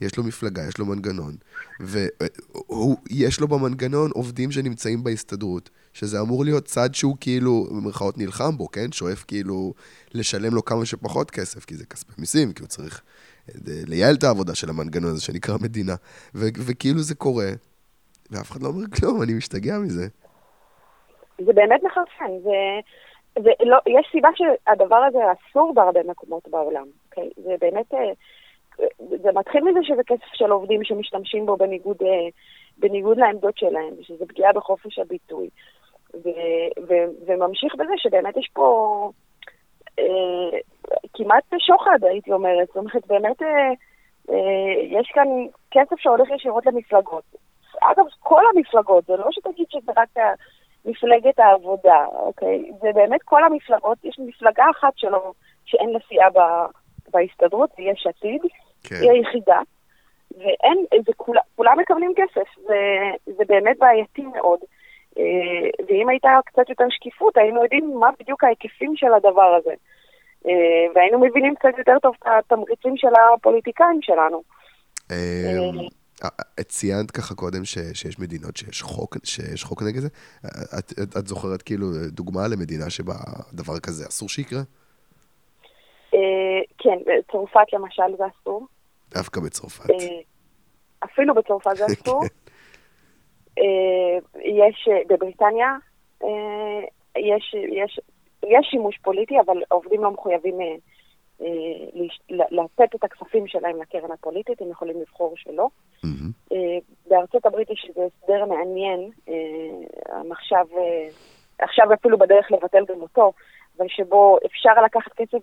יש לו מפלגה, יש לו מנגנון, ויש לו במנגנון עובדים שנמצאים בהסתדרות, שזה אמור להיות צד שהוא כאילו, במרכאות נלחם בו, כן? שואף כאילו לשלם לו כמה שפחות כסף, כי זה כספי מיסים, כי הוא צריך לייעל את העבודה של המנגנון הזה שנקרא מדינה, ו- וכאילו זה קורה, ואף אחד לא אומר כלום, אני משתגע מזה. זה באמת מחרפן, זה... זה לא, יש סיבה שהדבר הזה אסור בהרבה מקומות בעולם, אוקיי? זה באמת, אה, זה מתחיל מזה שזה כסף של עובדים שמשתמשים בו בניגוד, אה, בניגוד לעמדות שלהם, ושזה פגיעה בחופש הביטוי. ו, ו, וממשיך בזה שבאמת יש פה אה, כמעט שוחד, הייתי אומרת. זאת אומרת, באמת אה, אה, יש כאן כסף שהולך ישירות למפלגות. אגב, כל המפלגות, זה לא שתגיד שזה רק מפלגת העבודה, אוקיי? זה באמת כל המפלגות, יש מפלגה אחת שלא, שאין לה סיעה בהסתדרות, זה יש עתיד, כן. היא היחידה, ואין, זה כולם מקבלים כסף, זה, זה באמת בעייתי מאוד. אה, ואם הייתה קצת יותר שקיפות, היינו יודעים מה בדיוק ההיקפים של הדבר הזה. אה, והיינו מבינים קצת יותר טוב את התמריצים של הפוליטיקאים שלנו. אה, את ציינת ככה קודם ש, שיש מדינות שיש חוק, שיש חוק נגד זה. את, את, את זוכרת כאילו דוגמה למדינה שבה דבר כזה אסור שיקרה? כן, בצרפת למשל זה אסור. דווקא בצרפת. אפילו בצרפת זה אסור. אה, יש, אה, בבריטניה אה, יש, יש, יש שימוש פוליטי, אבל העובדים לא מחויבים לתת את הכספים שלהם לקרן הפוליטית, הם יכולים לבחור שלא. Mm-hmm. בארצות הברית יש איזה הסדר מעניין, עכשיו, עכשיו אפילו בדרך לבטל גם אותו, אבל שבו אפשר לקחת כסף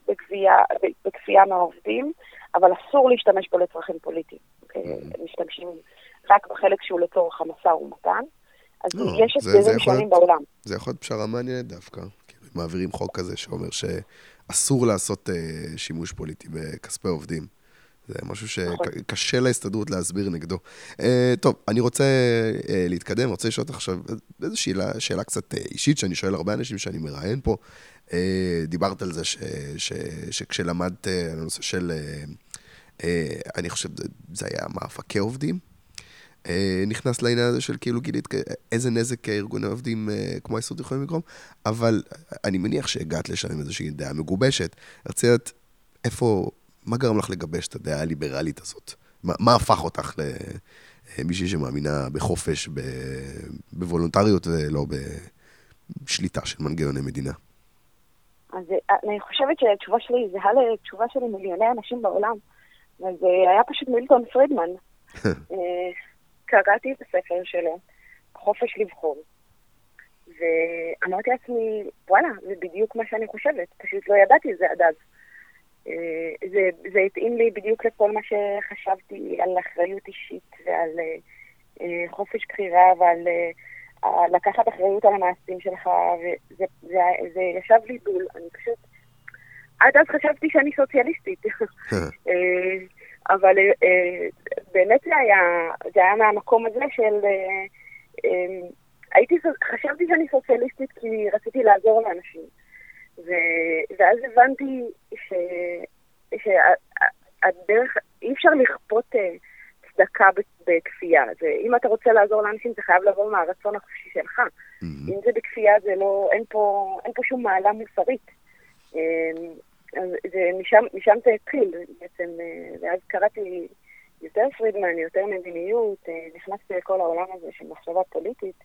בכפייה מהעובדים, אבל אסור להשתמש בו לצרכים פוליטיים. Mm-hmm. משתמשים רק בחלק שהוא לצורך המשא ומתן. אז לא, יש הסדרים שונים בעולם. זה יכול להיות פשרה מעניינת דווקא. כאילו, מעבירים חוק כזה שאומר שאסור לעשות uh, שימוש פוליטי בכספי עובדים. זה משהו שקשה נכון. להסתדרות להסביר נגדו. Uh, טוב, אני רוצה uh, להתקדם, רוצה לשאול אותך עכשיו איזו שאלה, שאלה קצת uh, אישית, שאני שואל הרבה אנשים שאני מראיין פה. Uh, דיברת על זה ש, ש, שכשלמדת על הנושא של, uh, uh, אני חושב, זה היה מאבקי עובדים, אה, נכנס לעניין הזה של כאילו גילית איזה נזק ארגוני עובדים אה, כמו ההסתדרות יכולים לגרום, אבל אני מניח שהגעת לשם עם איזושהי דעה מגובשת. רציתי לדעת איפה, מה גרם לך לגבש את הדעה הליברלית הזאת? מה, מה הפך אותך למישהי שמאמינה בחופש, בוולונטריות ולא בשליטה של מנגנוני מדינה? אז אה, אני חושבת שהתשובה שלי זהה לתשובה של מיליוני אנשים בעולם. אז היה פשוט מילטון פרידמן. קראתי את הספר שלו, חופש לבחור, ואמרתי לעצמי, וואלה, זה בדיוק מה שאני חושבת, פשוט לא ידעתי את זה עד אז. אה, זה, זה התאים לי בדיוק לכל מה שחשבתי על אחריות אישית ועל אה, חופש בחירה ועל אה, לקחת אחריות על המעשים שלך, וזה זה, זה ישב לי דול, אני פשוט... עד אז חשבתי שאני סוציאליסטית. אבל באמת זה היה, זה היה מהמקום הזה של... אה, אה, הייתי, חשבתי שאני סוציאליסטית כי רציתי לעזור לאנשים. ו, ואז הבנתי ש, שהדרך, אי אפשר לכפות אה, צדקה בכפייה. זה, אם אתה רוצה לעזור לאנשים, זה חייב לבוא מהרצון החופשי שלך. Mm-hmm. אם זה בכפייה, זה לא, אין פה, אין פה שום מעלה מוסרית. אז זה, משם, משם זה התחיל בעצם, ואז קראתי יותר פרידמן, יותר מדיניות, אה, נכנסתי לכל העולם הזה של מחשבה פוליטית,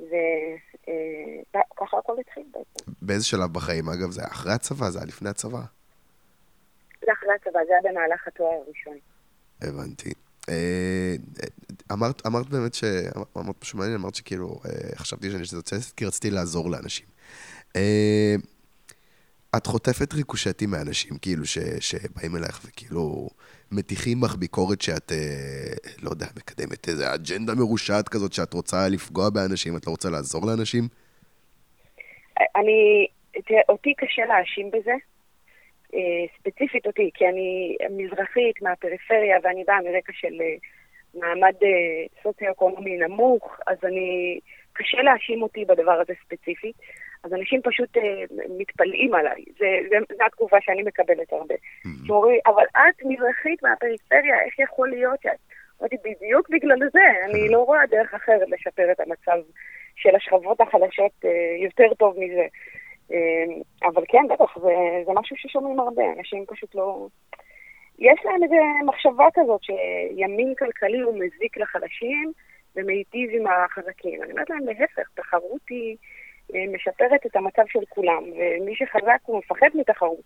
וככה אה, הכל התחיל בעצם. באיזה שלב בחיים, אגב, זה היה אחרי הצבא? זה היה לפני הצבא? זה אחרי הצבא, זה היה במהלך התואר הראשון. הבנתי. אה, אמרת, אמרת באמת ש... אמרת משהו מעניין, אמרת שכאילו, חשבתי שאני סוציאליסטית כי רציתי לעזור לאנשים. את חוטפת ריקושטים מאנשים, כאילו, ש, שבאים אלייך וכאילו מטיחים בך ביקורת שאת, אה, לא יודע, מקדמת איזו אג'נדה מרושעת כזאת, שאת רוצה לפגוע באנשים, את לא רוצה לעזור לאנשים? אני, תראה, אותי קשה להאשים בזה, אה, ספציפית אותי, כי אני מזרחית מהפריפריה ואני באה מרקע של אה, מעמד סוציו-אקונומי נמוך, אז אני, קשה להאשים אותי בדבר הזה ספציפית. אז אנשים פשוט אה, מתפלאים עליי. זו התגובה שאני מקבלת הרבה. Mm-hmm. שאומרים, אבל את מזרחית מהפריפריה, איך יכול להיות שאת... אמרתי, בדיוק בגלל זה, אני לא רואה דרך אחרת לשפר את המצב של השכבות החלשות אה, יותר טוב מזה. אה, אבל כן, בטח, זה, זה משהו ששומעים הרבה, אנשים פשוט לא... יש להם איזו מחשבה כזאת שימין כלכלי הוא מזיק לחלשים ומיטיב עם החזקים. אני אומרת להם, להפך, תחרות היא... אה, משפרת את המצב של כולם, ומי שחזק הוא מפחד מתחרות.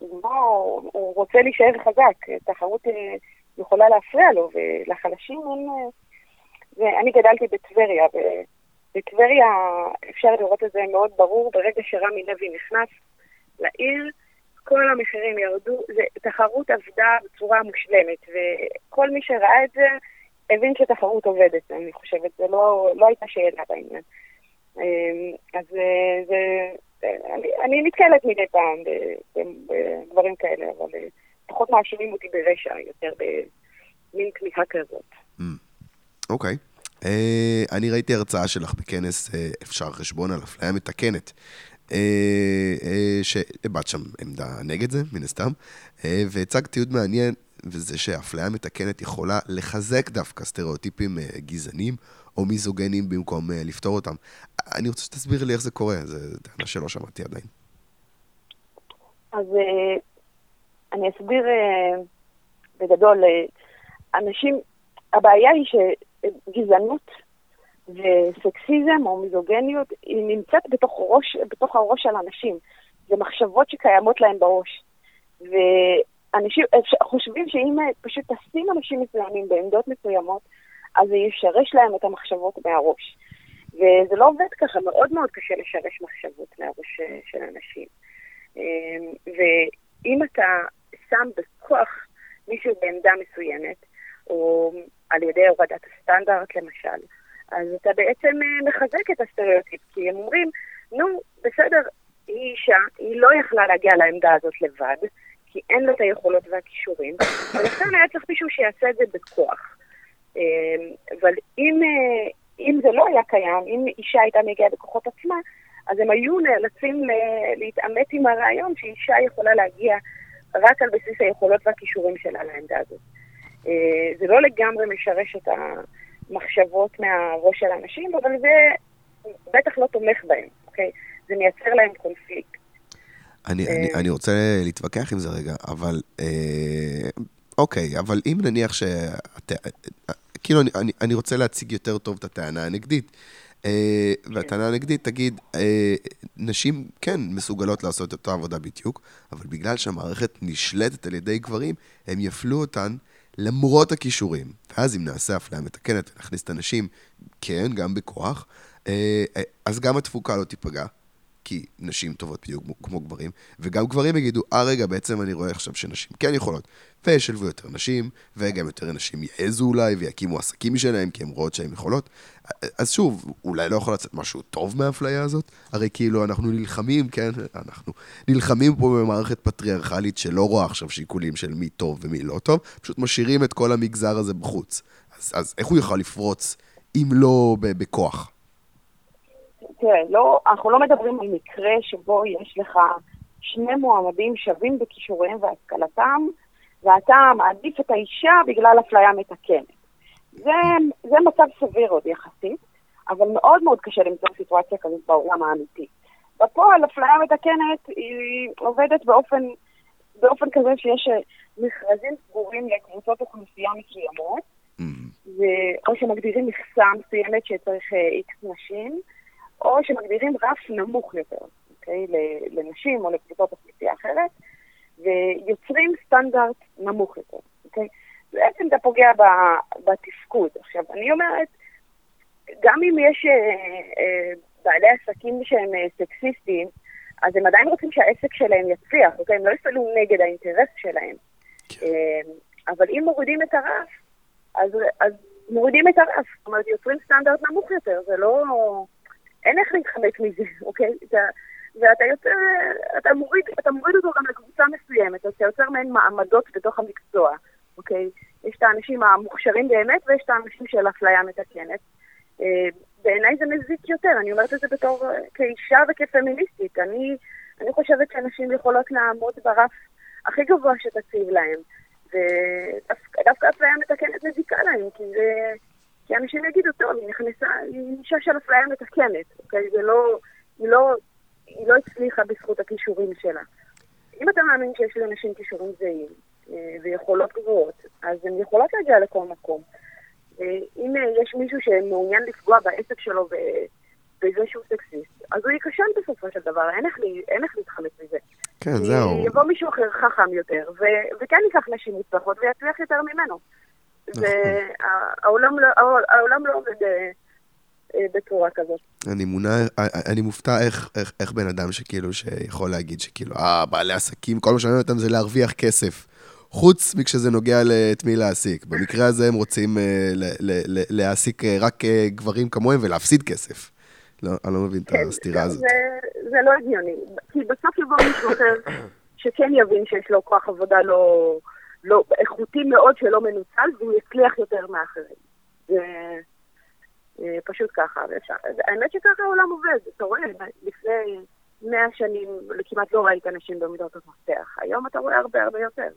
בוא, הוא רוצה להישאר חזק, תחרות אה, יכולה להפריע לו, ולחלשים אין... אה, ואני גדלתי בטבריה, ובטבריה אפשר לראות את זה מאוד ברור, ברגע שרמי לוי נכנס לעיר, כל המחירים ירדו, זה, תחרות עבדה בצורה מושלמת, וכל מי שראה את זה הבין שתחרות עובדת, אני חושבת, זה לא, לא הייתה שאלה בעניין. אמ, אז אה, זה, אני, אני נתקלת מדי פעם בדברים כאלה, אבל אה, פחות מאשימים אותי ברשע, יותר במין תמיכה כזאת. Mm. אוקיי. Okay. Uh, אני ראיתי הרצאה שלך בכנס uh, אפשר חשבון על אפליה מתקנת. uh, שהבעת שם עמדה נגד זה, מן הסתם, והצגת תיעוד מעניין, וזה שאפליה מתקנת יכולה לחזק דווקא סטריאוטיפים גזעניים או מיזוגנים במקום uh, לפתור אותם. אני רוצה שתסביר לי איך זה קורה, זו טענה שלא שמעתי עדיין. אז uh, אני אסביר uh, בגדול. אנשים, הבעיה היא שגזענות וסקסיזם או מיזוגניות, היא נמצאת בתוך, ראש, בתוך הראש של אנשים. זה מחשבות שקיימות להם בראש. ואנשים חושבים שאם פשוט תשים אנשים מסוימים בעמדות מסוימות, אז זה ישרש להם את המחשבות מהראש. וזה לא עובד ככה, מאוד מאוד קשה לשרש מחשבות מהראש של אנשים. אמ, ואם אתה שם בכוח מישהו בעמדה מסוימת, או על ידי הורדת הסטנדרט למשל, אז אתה בעצם אה, מחזק את הסטריאוטיפ, כי הם אומרים, נו, בסדר, היא אישה, היא לא יכלה להגיע לעמדה הזאת לבד, כי אין לה את היכולות והכישורים, ולכן היה צריך מישהו שיעשה את זה בכוח. אמ, אבל אם, אה, אם זה לא היה קיים, אם אישה הייתה מגיעה בכוחות עצמה, אז הם היו נאלצים להתעמת עם הרעיון שאישה יכולה להגיע רק על בסיס היכולות והכישורים שלה לעמדה הזאת. אה, זה לא לגמרי משרש את המחשבות מהראש של האנשים, אבל זה בטח לא תומך בהם, אוקיי? זה מייצר להם קונפליקט. אני, אני, אה, אני רוצה להתווכח עם זה רגע, אבל אוקיי, אבל אם נניח שאת... כאילו, אני, אני, אני רוצה להציג יותר טוב את הטענה הנגדית. Uh, והטענה הנגדית תגיד, uh, נשים כן מסוגלות לעשות את אותה עבודה בדיוק, אבל בגלל שהמערכת נשלטת על ידי גברים, הם יפלו אותן למרות הכישורים. ואז אם נעשה אפליה מתקנת ונכניס את הנשים, כן, גם בכוח, uh, אז גם התפוקה לא תיפגע, כי נשים טובות בדיוק כמו גברים, וגם גברים יגידו, אה רגע, בעצם אני רואה עכשיו שנשים כן יכולות, וישלבו יותר נשים, וגם יותר נשים יעזו אולי, ויקימו עסקים משלהם, כי הן רואות שהן יכולות. אז שוב, אולי לא יכול לצאת משהו טוב מהאפליה הזאת? הרי כאילו אנחנו נלחמים, כן, אנחנו נלחמים פה במערכת פטריארכלית שלא רואה עכשיו שיקולים של מי טוב ומי לא טוב, פשוט משאירים את כל המגזר הזה בחוץ. אז, אז איך הוא יכול לפרוץ אם לא בכוח? תראה, לא, אנחנו לא מדברים על מקרה שבו יש לך שני מועמדים שווים בכישוריהם והשכלתם, ואתה מעדיף את האישה בגלל אפליה מתקנת. זה, זה מצב סביר עוד יחסית, אבל מאוד מאוד קשה למצוא סיטואציה כזאת בעולם האמיתי. בפועל אפליה מתקנת היא עובדת באופן, באופן כזה שיש מכרזים סגורים לקבוצות אוכלוסייה מסוימות, mm-hmm. או שמגדירים מכסה מסוימת שצריך איקס אה, נשים, או שמגדירים רף נמוך יותר, אוקיי? לנשים או לקבוצות אוכלוסייה אחרת, ויוצרים סטנדרט נמוך יותר, אוקיי? בעצם אתה פוגע בתפקוד. עכשיו, אני אומרת, גם אם יש אה, אה, בעלי עסקים שהם אה, סקסיסטים, אז הם עדיין רוצים שהעסק שלהם יצליח, אוקיי? הם לא יפעלו נגד האינטרס שלהם. כן. אה, אבל אם מורידים את הרף, אז, אז מורידים את הרף. זאת אומרת, יוצרים סטנדרט נמוך יותר, זה לא... אין איך להתחמק מזה, אוקיי? אתה, ואתה יוצר, אתה מוריד, אתה מוריד אותו גם לקבוצה מסוימת, אתה יוצר מעין מעמדות בתוך המקצוע, אוקיי? יש את האנשים המוכשרים באמת ויש את האנשים של אפליה מתקנת. אה, בעיניי זה מזיק יותר, אני אומרת את זה בתור, כאישה וכפמיניסטית. אני, אני חושבת שנשים יכולות לעמוד ברף הכי גבוה שתציב להם. ודווקא אפליה מתקנת מזיקה להם, כי זה... כי אנשים יגידו, טוב, היא נכנסה, היא אישה של אפליה מתקנת, אוקיי? זה לא, היא לא, היא לא הצליחה בזכות הכישורים שלה. אם אתה מאמין שיש לנשים כישורים זהים אה, ויכולות גבוהות, אז הן יכולות להגיע לכל מקום. אה, אם אה, יש מישהו שמעוניין לפגוע בעסק שלו בזה שהוא סקסיסט, אז הוא ייכשל בסופו של דבר, אין איך להתחמק מזה. כן, זהו. יבוא מישהו אחר חכם יותר, וכן ייקח נשים מוצלחות ויצליח יותר ממנו. והעולם נכון. לא, לא עובד אה, אה, בצורה כזאת. אני מונע, אה, אני מופתע איך, איך, איך בן אדם שכאילו, שיכול להגיד שכאילו, אה, בעלי עסקים, כל מה שאני אותם זה להרוויח כסף. חוץ מכשזה נוגע את מי להעסיק. במקרה הזה הם רוצים להעסיק רק גברים כמוהם ולהפסיד כסף. לא, אני לא מבין כן, את הסתירה הזאת. זה, זה לא הגיוני. כי בסוף יבוא מישהו אחר שכן יבין שיש לו כוח עבודה לא... לא, איכותי מאוד שלא מנוצל, והוא יצליח יותר מאחרים. זה פשוט ככה. האמת שככה העולם עובד, אתה רואה, לפני מאה שנים כמעט לא ראית אנשים במידות המפתח. היום אתה רואה הרבה הרבה יותר.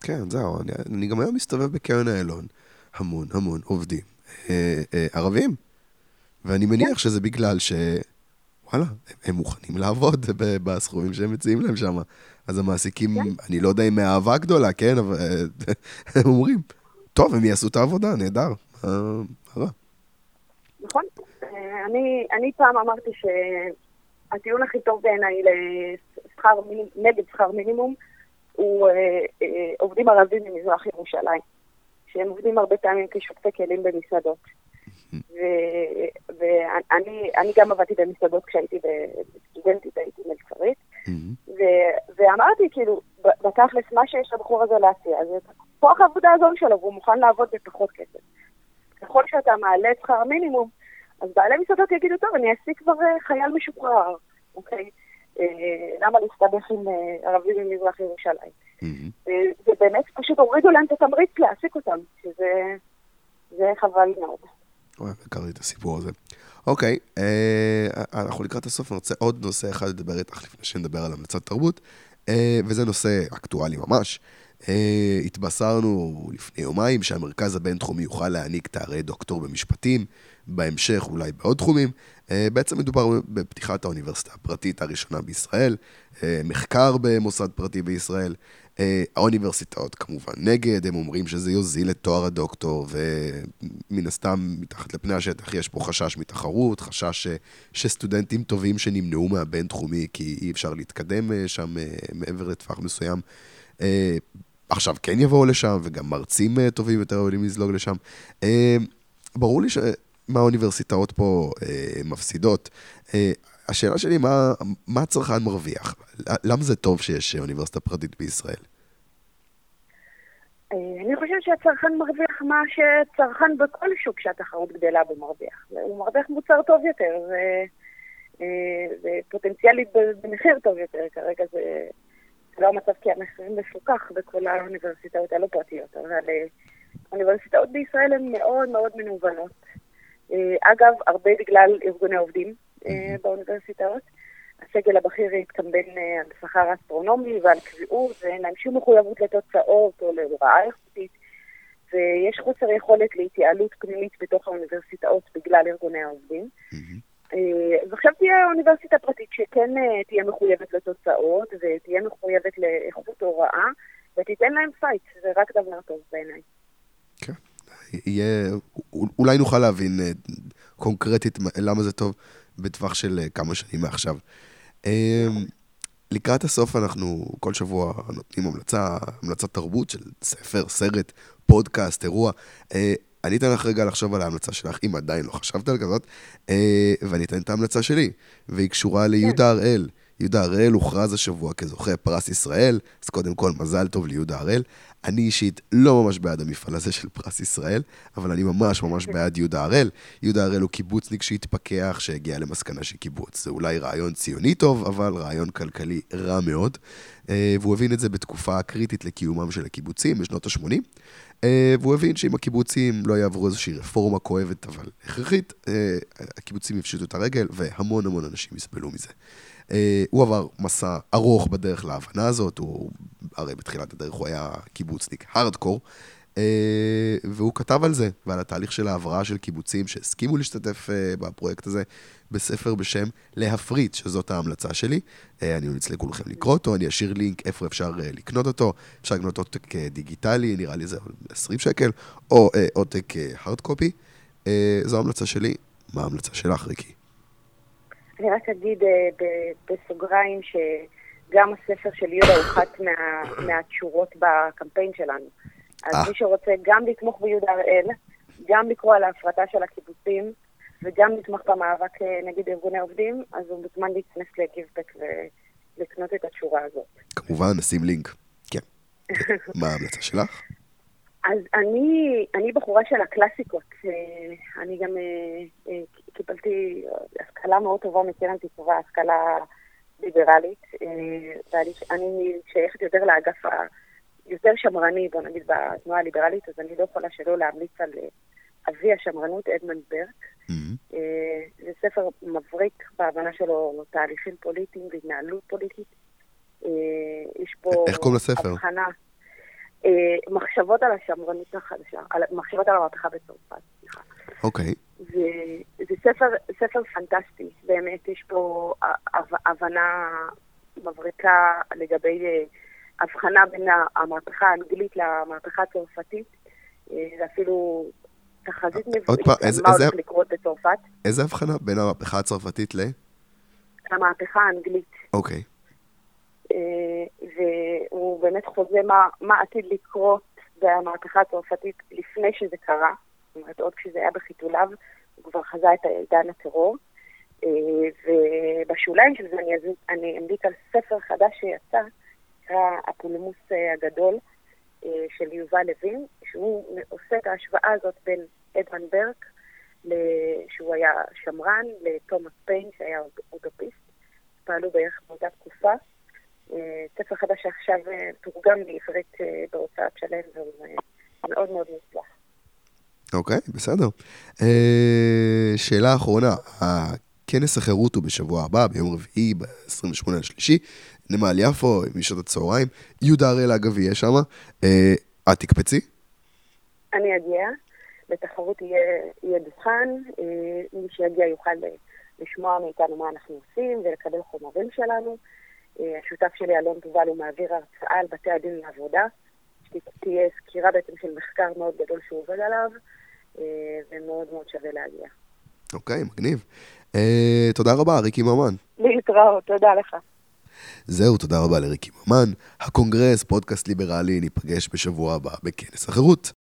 כן, זהו, אני, אני גם היום מסתובב בקרן איילון, המון המון עובדים אה, אה, ערבים, ואני מניח כן. שזה בגלל ש... וואלה, הם, הם מוכנים לעבוד בסכומים שהם מציעים להם שם. אז המעסיקים, כן. אני לא יודע אם מאהבה גדולה, כן, אבל הם אומרים, טוב, הם יעשו את העבודה, נהדר, מה רע? נכון. אה, אני, אני פעם אמרתי שהטיעון הכי טוב בעיניי לשכר נגד שכר מינימום הוא אה, אה, עובדים ערבים ממזרח ירושלים, שהם עובדים הרבה פעמים כשופטי כלים במסעדות. ואני גם עבדתי במסעדות כשהייתי סטודנטית, הייתי מלצרית, ואמרתי, כאילו, בתכלס, מה שיש לבחור הזה להציע, זה כוח העבודה הזול שלו, והוא מוכן לעבוד בפחות כסף. ככל שאתה מעלה את שכר המינימום, אז בעלי מסעדות יגידו, טוב, אני אעסיק כבר אה, חייל משוחרר, אוקיי? אה, למה להסתבך עם אה, ערבים ממזרח ירושלים? ובאמת פשוט הורידו להם את התמריץ להעסיק אותם, שזה חבל מאוד. הכרתי את הסיפור הזה. אוקיי, אה, אנחנו לקראת הסוף, אני רוצה עוד נושא אחד לדבר איתך לפני שנדבר על המלצת תרבות, אה, וזה נושא אקטואלי ממש. אה, התבשרנו לפני יומיים שהמרכז הבינתחומי יוכל להעניק תארי דוקטור במשפטים, בהמשך אולי בעוד תחומים. אה, בעצם מדובר בפתיחת האוניברסיטה הפרטית הראשונה בישראל, אה, מחקר במוסד פרטי בישראל. אה, האוניברסיטאות כמובן נגד, הם אומרים שזה יוזיל את תואר הדוקטור, ומן הסתם, מתחת לפני השטח יש פה חשש מתחרות, חשש ש... שסטודנטים טובים שנמנעו מהבינתחומי, כי אי אפשר להתקדם אה, שם אה, מעבר לטווח מסוים. עכשיו כן יבואו לשם, וגם מרצים טובים יותר יכולים לזלוג לשם. ברור לי ש... מה האוניברסיטאות פה אה, מפסידות. אה, השאלה שלי, מה, מה הצרכן מרוויח? למה זה טוב שיש אוניברסיטה פרטית בישראל? אני חושבת שהצרכן מרוויח מה שצרכן בכל שוק שהתחרות גדלה בו מרוויח. הוא מרוויח מוצר טוב יותר, ופוטנציאלית במחיר טוב יותר. כרגע זה לא המצב כי המחיר מפוקח בכל האוניברסיטאות הלא פרטיות, אבל האוניברסיטאות בישראל הן מאוד מאוד מנוונות. אגב, הרבה בגלל ארגוני עובדים באוניברסיטאות. הסגל הבכיר התקמבן אה, על שכר אסטרונומי ועל קביעות, ואין להם שום מחויבות לתוצאות או להוראה איכותית, ויש חוסר יכולת להתייעלות פנימית בתוך האוניברסיטאות בגלל ארגוני העובדים. אז אה, תהיה אוניברסיטה פרטית שכן אה, תהיה מחויבת לתוצאות ותהיה מחויבת לאיכות הוראה, ותיתן להם fight, זה רק דבר טוב בעיניי. כן, יהיה, אולי נוכל להבין קונקרטית למה זה טוב בטווח של כמה שנים מעכשיו. אמ, לקראת הסוף אנחנו כל שבוע נותנים המלצה, המלצת תרבות של ספר, סרט, פודקאסט, אירוע. אה, אני אתן לך רגע לחשוב על ההמלצה שלך, אם עדיין לא חשבת על כזאת, אה, ואני אתן את ההמלצה שלי, והיא קשורה ליהודה הראל. יהודה הראל הוכרז השבוע כזוכה פרס ישראל, אז קודם כל מזל טוב ליהודה הראל. אני אישית לא ממש בעד המפעל הזה של פרס ישראל, אבל אני ממש ממש בעד יהודה הראל. יהודה הראל הוא קיבוצניק שהתפכח, שהגיע למסקנה שקיבוץ זה אולי רעיון ציוני טוב, אבל רעיון כלכלי רע מאוד. אה, והוא הבין את זה בתקופה קריטית לקיומם של הקיבוצים בשנות ה-80. אה, והוא הבין שאם הקיבוצים לא יעברו איזושהי רפורמה כואבת אבל הכרחית, אה, הקיבוצים יפשיטו את הרגל והמון המון אנשים יסבלו מזה. אה, הוא עבר מסע ארוך בדרך להבנה הזאת, הוא, הרי בתחילת הדרך הוא היה קיבוצניק הארדקור, אה, והוא כתב על זה, ועל התהליך של ההבראה של קיבוצים שהסכימו להשתתף אה, בפרויקט הזה, בספר בשם להפריט, שזאת ההמלצה שלי. אני ממליץ לכולכם לקרוא אותו, אני אשאיר לינק איפה אפשר לקנות אותו. אפשר לקנות עותק דיגיטלי, נראה לי זה 20 שקל, או עותק הארד קופי. זו ההמלצה שלי. מה ההמלצה שלך, ריקי? אני רק אגיד אה, בסוגריים שגם הספר של יהודה הוא אחת מה, מהתשורות בקמפיין שלנו. אז אה. מי שרוצה גם לתמוך ביהודה הראל, גם לקרוא על ההפרטה של הקיבוצים, וגם לתמוך במאבק אה, נגד ארגוני עובדים, אז הוא מוזמן להיכנס לגיבטק ולקנות את התשורה הזאת. כמובן, נשים לינק. כן. מה ההמלצה שלך? אז אני, אני בחורה של הקלאסיקות. אני גם קיבלתי השכלה מאוד טובה מקרן תקווה, השכלה ליברלית, אה, ואני שייכת יותר לאגף היותר שמרני, בוא נגיד, בתנועה הליברלית, אז אני לא יכולה שלא להמליץ על אה, אבי השמרנות, אדמנד ברק. Mm-hmm. זה ספר מבריק בהבנה שלו תהליכים פוליטיים והתנהלות פוליטית. יש פה... איך קוראים לספר? הבחנה. מחשבות על השמרנות החדשה, מחשבות על המהפכה בצרפת, סליחה. אוקיי. זה, זה ספר, ספר פנטסטי, באמת יש פה הבנה מבריקה לגבי אה, הבחנה בין המהפכה האנגלית למהפכה הצרפתית, אה, זה אפילו תחזית על מה הולך לקרות בצרפת. איזה הבחנה בין המהפכה הצרפתית ל? המהפכה האנגלית. אוקיי. אה, והוא באמת חוזה מה, מה עתיד לקרות במהפכה הצרפתית לפני שזה קרה. זאת אומרת, עוד כשזה היה בחיתוליו, הוא כבר חזה את עידן הטרור. אה, ובשוליים של זה אני, אני אמליץ על ספר חדש שיצא, נקרא הפולמוס אה, הגדול אה, של יובל לוין, שהוא עושה את ההשוואה הזאת בין אדמן ברק, שהוא היה שמרן, לתומאס פיין, שהיה אוטופיסט. פעלו בערך באותה תקופה. ספר חדש שעכשיו תורגם לעברית בהוצאת שלם, והוא מאוד מאוד מוצלח. אוקיי, בסדר. אה, שאלה אחרונה, הכנס החירות הוא בשבוע הבא, ביום רביעי, ב-28 לשלישי, נמל יפו, משעות הצהריים. יהודה הראל, אגב, יהיה שם. אה, את תקפצי? אני אגיע. בתחרות יהיה, יהיה דוכן, אה, מי שיגיע יוכל לשמוע מאיתנו מה אנחנו עושים ולקבל חומרים שלנו. השותף שלי, אלון תובל, הוא מעביר הרצאה על בתי הדין לעבודה. שתהיה סקירה בעצם של מחקר מאוד גדול שהוא עובד עליו. אה, ומאוד מאוד שווה להגיע. אוקיי, מגניב. אה, תודה רבה, ריקי ממן. להתראות, תודה לך. זהו, תודה רבה לריקי ממן. הקונגרס, פודקאסט ליברלי, ניפגש בשבוע הבא בכנס החירות.